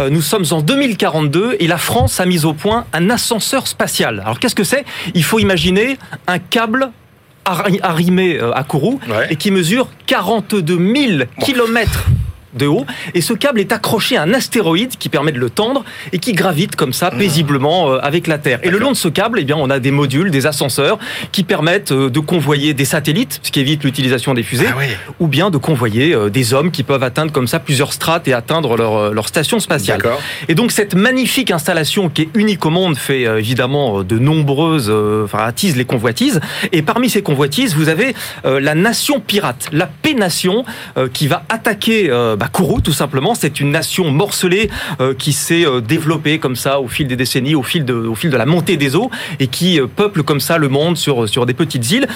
Euh, nous sommes en 2042 et la France a mis au point un ascenseur spatial. Alors qu'est-ce que c'est? Il faut imaginer un câble arri- arrimé euh, à Kourou Ouais. et qui mesure 42 000 kilomètres de haut. Et ce câble est accroché à un astéroïde qui permet de le tendre et qui gravite comme ça paisiblement euh, avec la Terre. Et le long de ce câble, eh bien, on a des modules, des ascenseurs qui permettent euh, de convoyer des satellites, ce qui évite l'utilisation des fusées Ah ouais. ou bien de convoyer euh, des hommes qui peuvent atteindre comme ça plusieurs strates et atteindre leur, leur station spatiale. Et donc cette magnifique installation qui est unique au monde fait évidemment de nombreuses, enfin attise les convoitises. Et parmi ces convoitises, vous avez la nation pirate, la P-nation, euh, qui va attaquer bah, Kourou tout simplement. C'est une nation morcelée euh, qui s'est euh, développée comme ça au fil des décennies, au fil de, au fil de la montée des eaux, et qui euh, peuple comme ça le monde sur sur des petites îles,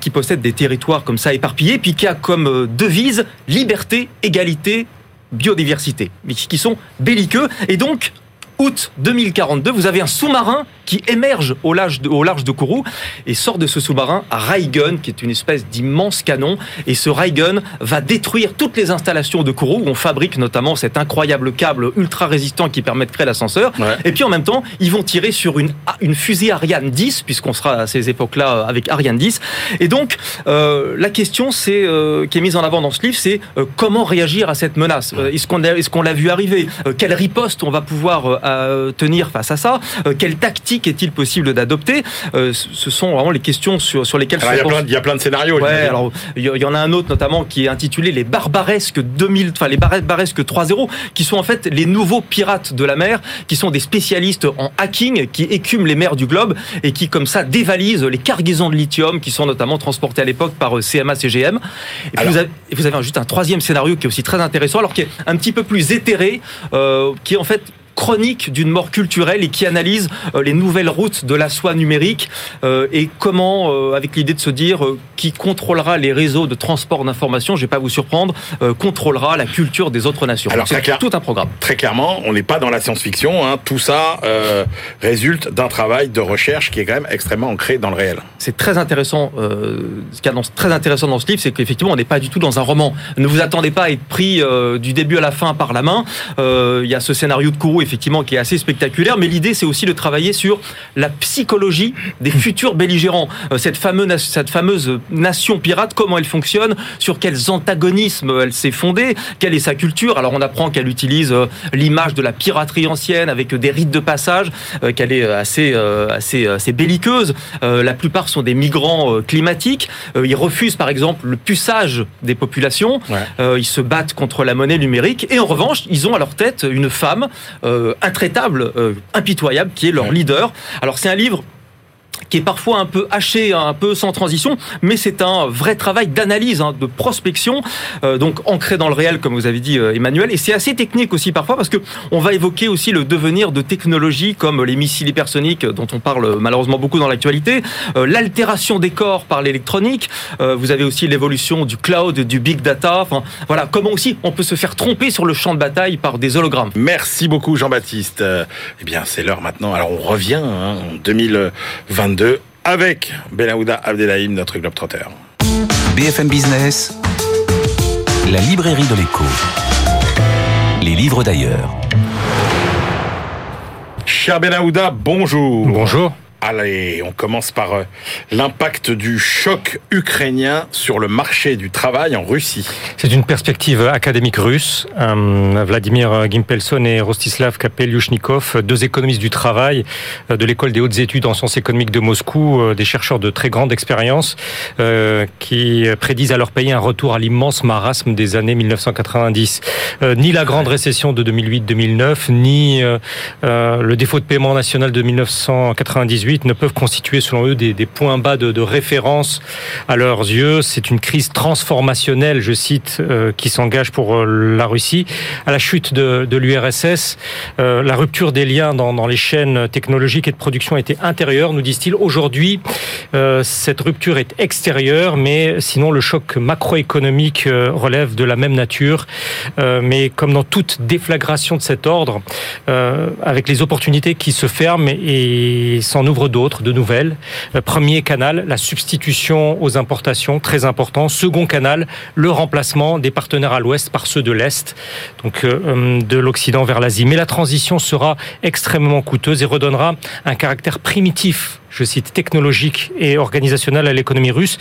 qui possède des territoires comme ça éparpillés, puis qui a comme devise liberté, égalité, biodiversité, mais qui sont belliqueux. Et donc, août 2042, vous avez un sous-marin qui émerge au large de, au large de Kourou et sort de ce sous-marin un Raygun, qui est une espèce d'immense canon. Et ce Raygun va détruire toutes les installations de Kourou où on fabrique notamment cet incroyable câble ultra résistant qui permet de créer l'ascenseur. Ouais. Et puis en même temps, ils vont tirer sur une, une fusée Ariane 10, puisqu'on sera à ces époques-là avec Ariane 10. Et donc, euh, la question c'est euh, qui est mise en avant dans ce livre, c'est euh, comment réagir à cette menace? Euh, est-ce qu'on est-ce qu'on l'a vu arriver? Euh, Quelle riposte on va pouvoir euh, tenir face à ça Euh, Quelle tactique est-il possible d'adopter? Euh, Ce sont vraiment les questions sur, sur lesquelles Alors, il y a plein, pense- il y a plein de scénarios. Ouais, alors il y, en a un autre notamment qui est intitulé les barbaresques 2000, enfin les barbaresques 3.0, qui sont en fait les nouveaux pirates de la mer, qui sont des spécialistes en hacking, qui écument les mers du globe et qui comme ça dévalisent les cargaisons de lithium qui sont notamment transportées à l'époque par CMA CGM. Et Alors- vous avez, et vous avez juste un troisième scénario qui est aussi très intéressant, alors qui est un petit peu plus éthéré, euh, qui est en fait chronique d'une mort culturelle et qui analyse euh, les nouvelles routes de la soie numérique euh, et comment, euh, avec l'idée de se dire qui contrôlera les réseaux de transport d'information, je vais pas vous surprendre, contrôlera la culture des autres nations. Alors, c'est clair. tout un programme. Très clairement, on n'est pas dans la science-fiction. hein. Tout ça euh, résulte d'un travail de recherche qui est quand même extrêmement ancré dans le réel. C'est très intéressant. Euh, ce qui est très intéressant dans ce livre, c'est qu'effectivement, on n'est pas du tout dans un roman. Ne vous attendez pas à être pris euh, du début à la fin par la main. Euh, Il y a ce scénario de Kourou, effectivement, qui est assez spectaculaire. Mais l'idée, c'est aussi de travailler sur la psychologie des futurs belligérants. Cette, fameuse, cette fameuse nation pirate, comment elle fonctionne, sur quels antagonismes elle s'est fondée, quelle est sa culture. Alors, on apprend qu'elle utilise l'image de la piraterie ancienne avec des rites de passage, qu'elle est assez, assez, assez belliqueuse. La plupart sont des migrants euh, climatiques. Euh, ils refusent, par exemple, le puçage des populations. Ouais. Euh, ils se battent contre la monnaie numérique. Et en revanche, ils ont à leur tête une femme intraitable, impitoyable, qui est leur leader. Alors, c'est un livre qui est parfois un peu haché, un peu sans transition, mais c'est un vrai travail d'analyse, hein, de prospection, euh, donc ancré dans le réel, comme vous avez dit, euh, Emmanuel. Et c'est assez technique aussi parfois, parce que on va évoquer aussi le devenir de technologies comme les missiles hypersoniques, dont on parle malheureusement beaucoup dans l'actualité, euh, l'altération des corps par l'électronique. euh, vous avez aussi l'évolution du cloud, du big data. Enfin, voilà, comment aussi on peut se faire tromper sur le champ de bataille par des hologrammes. Merci beaucoup Jean-Baptiste. Euh, Eh bien, c'est l'heure maintenant. Alors, on revient hein, en 2022 avec Benahouda Abdelhaim, notre globetrotter. BFM Business, la librairie de l'écho. Les livres d'ailleurs. Cher Benahouda, bonjour. Bonjour. Allez, on commence par euh, l'impact du choc ukrainien sur le marché du travail en Russie. C'est une perspective académique russe. Euh, Vladimir Gimpelson et Rostislav Kapelyushnikov, deux économistes du travail euh, de l'école des hautes études en sciences économiques de Moscou, des chercheurs de très grande expérience, qui prédisent à leur pays un retour à l'immense marasme des années 1990. Euh, Ni la grande récession de 2008-2009, ni le défaut de paiement national de 1998 ne peuvent constituer selon eux des, points bas de, référence à leurs yeux. C'est une crise transformationnelle, je cite, euh, qui s'engage pour euh, la Russie. À la chute de, l'URSS, euh, la rupture des liens dans, les chaînes technologiques et de production était intérieure, nous disent-ils. Aujourd'hui, cette rupture est extérieure, mais sinon le choc macroéconomique relève de la même nature. Mais comme dans toute déflagration de cet ordre, avec les opportunités qui se ferment et s'en ouvrent d'autres, de nouvelles. Euh, Premier canal, la substitution aux importations, très important. Second canal, le remplacement des partenaires à l'ouest par ceux de l'est, donc euh, de l'Occident vers l'Asie. Mais la transition sera extrêmement coûteuse et redonnera un caractère primitif, je cite, technologique et organisationnel à l'économie russe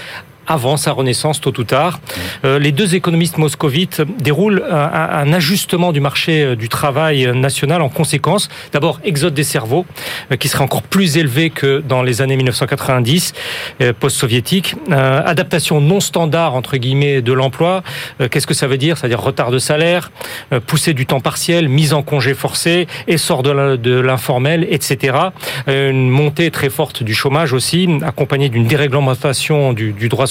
avant sa renaissance, tôt ou tard. Euh, les deux économistes moscovites déroulent un, un ajustement du marché euh, du travail national en conséquence. D'abord, exode des cerveaux, euh, qui serait encore plus élevé que dans les années 1990, euh, post-soviétiques. Euh, adaptation non standard, entre guillemets, de l'emploi. Euh, Qu'est-ce que ça veut dire? C'est-à-dire retard de salaire, euh, poussée du temps partiel, mise en congé forcé, essor de l'informel, etc. Euh, Une montée très forte du chômage aussi, accompagnée d'une déréglementation du, du droit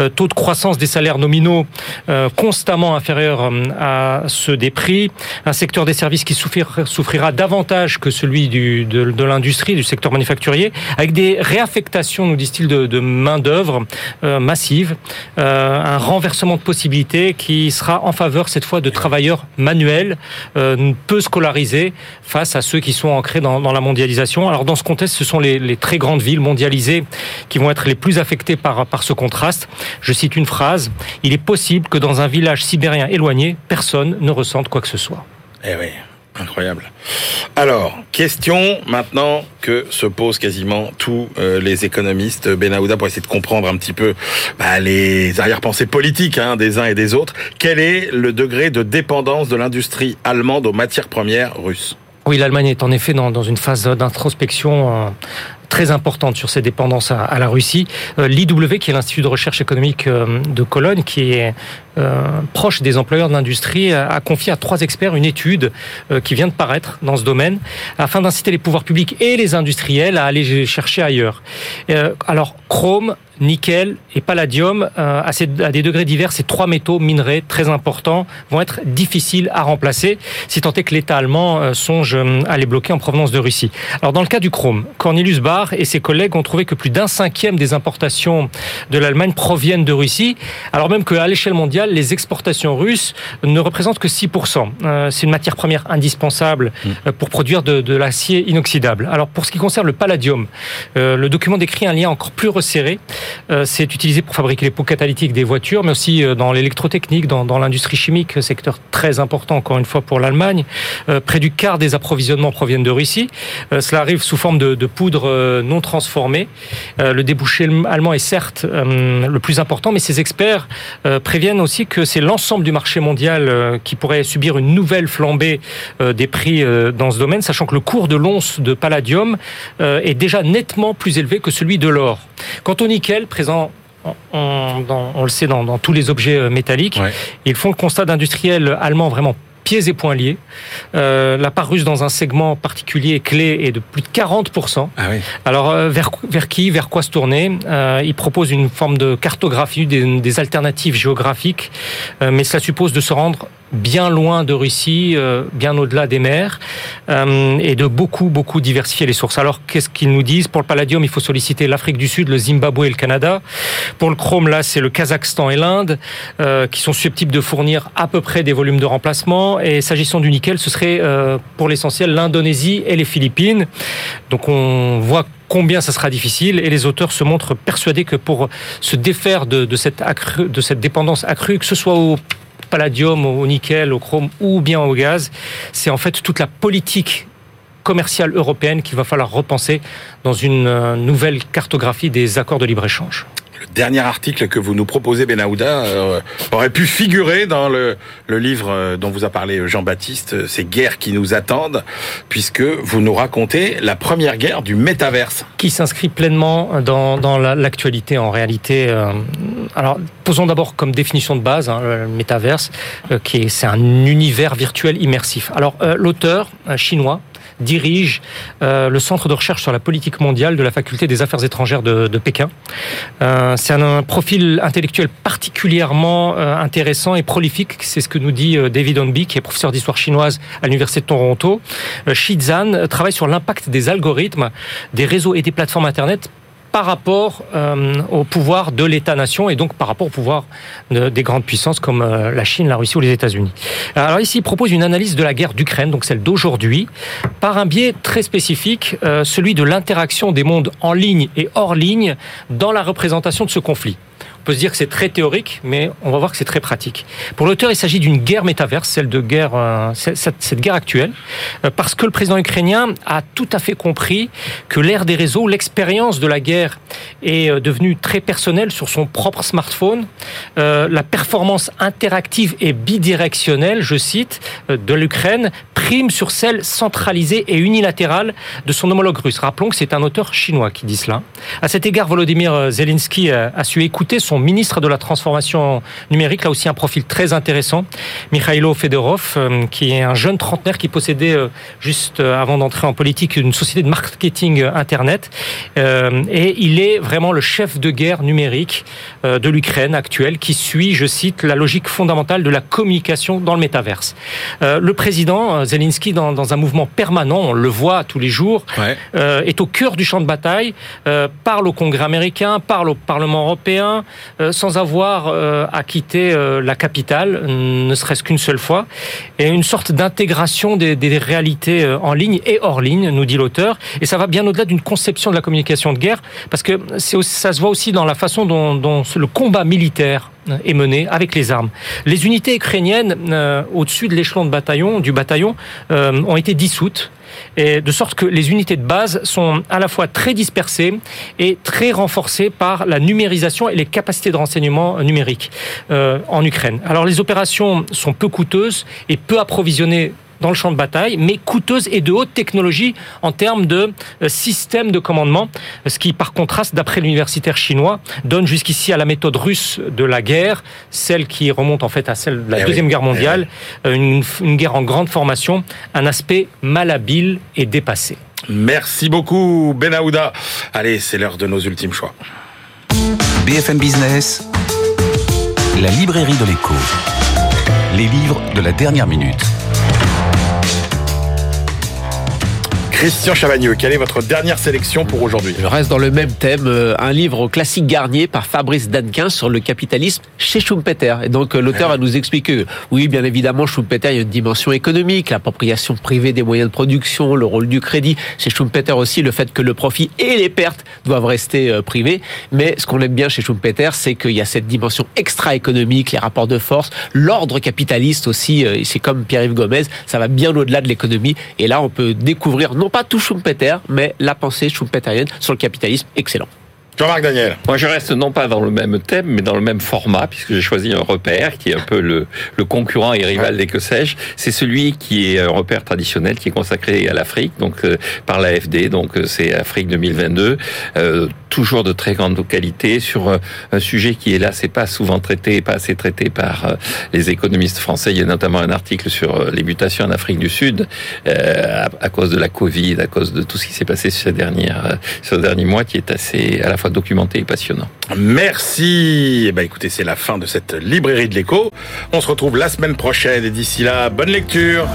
euh, taux de croissance des salaires nominaux euh, constamment inférieur à ceux des prix, un secteur des services qui souffrira, davantage que celui de, l'industrie, du secteur manufacturier, avec des réaffectations, nous disent-ils, de, main-d'œuvre euh, massive, euh, un renversement de possibilités qui sera en faveur cette fois de travailleurs manuels, euh, peu scolarisés, face à ceux qui sont ancrés dans, la mondialisation. Alors dans ce contexte, ce sont les, les, très grandes villes mondialisées qui vont être les plus affectées par, par ce contraste. Je cite une phrase, il est possible que dans un village sibérien éloigné, personne ne ressente quoi que ce soit. Eh oui. Incroyable. Alors, question maintenant que se posent quasiment tous euh, les économistes Benahouda pour essayer de comprendre un petit peu bah, les arrière-pensées politiques hein, des uns et des autres. Quel est le degré de dépendance de l'industrie allemande aux matières premières russes? Oui, l'Allemagne est en effet dans, dans une phase d'introspection euh, très importante sur ses dépendances à, la Russie. Euh, L'IW, qui est l'Institut de recherche économique euh, de Cologne, qui est euh, proche des employeurs de l'industrie, a, confié à trois experts une étude qui vient de paraître dans ce domaine, afin d'inciter les pouvoirs publics et les industriels à aller chercher ailleurs. Alors, chrome, nickel et palladium, à, des degrés divers, ces trois métaux minerais très importants vont être difficiles à remplacer, si tant est que l'État allemand songe à les bloquer en provenance de Russie. Alors dans le cas du chrome, Cornelius Barr et ses collègues ont trouvé que plus d'un cinquième des importations de l'Allemagne proviennent de Russie, alors même qu'à l'échelle mondiale, les exportations russes ne représentent que 6%. Euh, C'est une matière première indispensable mmh. pour produire de, de l'acier inoxydable. Alors pour ce qui concerne le palladium, euh, le document décrit un lien encore plus resserré euh, c'est utilisé pour fabriquer les pots catalytiques des voitures, mais aussi euh, dans l'électrotechnique, dans, dans l'industrie chimique, secteur très important encore une fois pour l'Allemagne. Euh, près du quart des approvisionnements proviennent de Russie. cela arrive sous forme de, de poudre non transformée. le débouché allemand est certes le plus important, mais ces experts préviennent aussi que c'est l'ensemble du marché mondial qui pourrait subir une nouvelle flambée des prix dans ce domaine, sachant que le cours de l'once de palladium est déjà nettement plus élevé que celui de l'or. Quant au nickel, présent on, le sait dans, dans, tous les objets métalliques. Ouais. Ils font le constat d'industriels allemands vraiment pieds et poings liés. Euh, la part russe dans un segment particulier clé est de plus de 40%. Ah oui. Alors, euh, vers, vers qui, vers quoi se tourner? Euh, Il propose une forme de cartographie des, des alternatives géographiques, euh, mais cela suppose de se rendre bien loin de Russie, euh, bien au-delà des mers, euh, et de beaucoup, beaucoup diversifier les sources. Alors, qu'est-ce qu'ils nous disent? Pour le palladium, il faut solliciter l'Afrique du Sud, le Zimbabwe et le Canada. Pour le chrome, là, c'est le Kazakhstan et l'Inde, euh, qui sont susceptibles de fournir à peu près des volumes de remplacement. Et s'agissant du nickel, ce serait pour l'essentiel l'Indonésie et les Philippines. Donc, on voit combien ça sera difficile et les auteurs se montrent persuadés que pour se défaire de, cette, de cette dépendance accrue, que ce soit au palladium, au nickel, au chrome ou bien au gaz, c'est en fait toute la politique commerciale européenne qu'il va falloir repenser dans une euh, nouvelle cartographie des accords de libre-échange dernier article que vous nous proposez, Benahouda, euh, aurait pu figurer dans le, livre euh, dont vous a parlé Jean-Baptiste, ces guerres qui nous attendent, puisque vous nous racontez la première guerre du métaverse. Qui s'inscrit pleinement dans, l'actualité en réalité. Euh, alors, posons d'abord comme définition de base hein, le métaverse, euh, qui est c'est un univers virtuel immersif. Alors, euh, l'auteur chinois dirige euh, le centre de recherche sur la politique mondiale de la faculté des affaires étrangères de, Pékin. Euh, c'est un, profil intellectuel particulièrement euh, intéressant et prolifique, c'est ce que nous dit David Onby, qui est professeur d'histoire chinoise à l'université de Toronto. Euh, Shi Zhan travaille sur l'impact des algorithmes, des réseaux et des plateformes Internet par rapport euh, au pouvoir de l'État-nation et donc par rapport au pouvoir de, des grandes puissances comme euh, la Chine, la Russie ou les États-Unis. Alors ici, il propose une analyse de la guerre d'Ukraine, donc celle d'aujourd'hui, par un biais très spécifique, euh, celui de l'interaction des mondes en ligne et hors ligne dans la représentation de ce conflit. On peut se dire que c'est très théorique, mais on va voir que c'est très pratique. Pour l'auteur, il s'agit d'une guerre métaverse, celle de guerre, euh, cette, guerre actuelle, euh, parce que le président ukrainien a tout à fait compris que l'ère des réseaux, l'expérience de la guerre est euh, devenue très personnelle sur son propre smartphone. La performance interactive et bidirectionnelle, je cite, de l'Ukraine prime sur celle centralisée et unilatérale de son homologue russe. Rappelons que c'est un auteur chinois qui dit cela. À cet égard, Volodymyr Zelensky a su écouter son ministre de la transformation numérique, là aussi un profil très intéressant, Mikhailo Fedorov, euh, qui est un jeune trentenaire qui possédait, euh, juste avant d'entrer en politique, une société de marketing Internet. Et il est vraiment le chef de guerre numérique de l'Ukraine actuelle, qui suit, je cite, la logique fondamentale de la communication dans le métaverse. Le président Zelensky, dans, dans un mouvement permanent, on le voit tous les jours, Ouais. est au cœur du champ de bataille, parle au Congrès américain, parle au Parlement européen, euh, sans avoir euh, à quitter euh, la capitale, ne serait-ce qu'une seule fois, et une sorte d'intégration des, des réalités en ligne et hors ligne, nous dit l'auteur, et ça va bien au-delà d'une conception de la communication de guerre, parce que ça se voit aussi dans la façon dont, dont le combat militaire est mené avec les armes. Les unités ukrainiennes euh, au-dessus de l'échelon du bataillon euh, ont été dissoutes de sorte que les unités de base sont à la fois très dispersées et très renforcées par la numérisation et les capacités de renseignement numériques euh, en Ukraine. Alors les opérations sont peu coûteuses et peu approvisionnées dans le champ de bataille, mais coûteuses et de haute technologie en termes de euh, système de commandement, ce qui, par contraste, d'après l'universitaire chinois, donne jusqu'ici à la méthode russe de la guerre, celle qui remonte en fait à celle de la Eh oui. Deuxième Guerre mondiale, euh, une, une guerre en grande formation, un aspect malhabile et dépassé. Merci beaucoup, Benahouda. Allez, c'est l'heure de nos ultimes choix. BFM Business, la librairie de l'écho. Les livres de la dernière minute. Christian Chavagneux, quelle est votre dernière sélection pour aujourd'hui? Je reste dans le même thème, euh, un livre classique Garnier par Fabrice Danquin sur le capitalisme chez Schumpeter. Et donc euh, l'auteur va nous expliquer, que, oui, bien évidemment, Schumpeter, il y a une dimension économique, l'appropriation privée des moyens de production, le rôle du crédit. Chez Schumpeter aussi, le fait que le profit et les pertes doivent rester euh, privés. Mais ce qu'on aime bien chez Schumpeter, c'est qu'il y a cette dimension extra-économique, les rapports de force, l'ordre capitaliste aussi. C'est comme Pierre-Yves Gomez, ça va bien au-delà de l'économie. Et là, on peut découvrir non pas tout Schumpeter, mais la pensée schumpeterienne sur le capitalisme. Excellent. Jean-Marc Daniel. Moi, je reste non pas dans le même thème, mais dans le même format, puisque j'ai choisi un repère qui est un peu le, le concurrent et rival des que sais-je. C'est celui qui est un repère traditionnel, qui est consacré à l'Afrique, donc euh, par l'AFD, donc euh, c'est Afrique 2022, euh, toujours de très grande qualité sur euh, un sujet qui est là, c'est pas souvent traité, pas assez traité par euh, les économistes français. Il y a notamment un article sur les mutations en Afrique du Sud euh, à, à cause de la Covid, à cause de tout ce qui s'est passé sur ces dernières, euh, sur ces derniers mois, qui est assez à la documenté et passionnant. Merci. Eh ben, écoutez, c'est la fin de cette librairie de l'écho. On se retrouve la semaine prochaine et d'ici là, bonne lecture.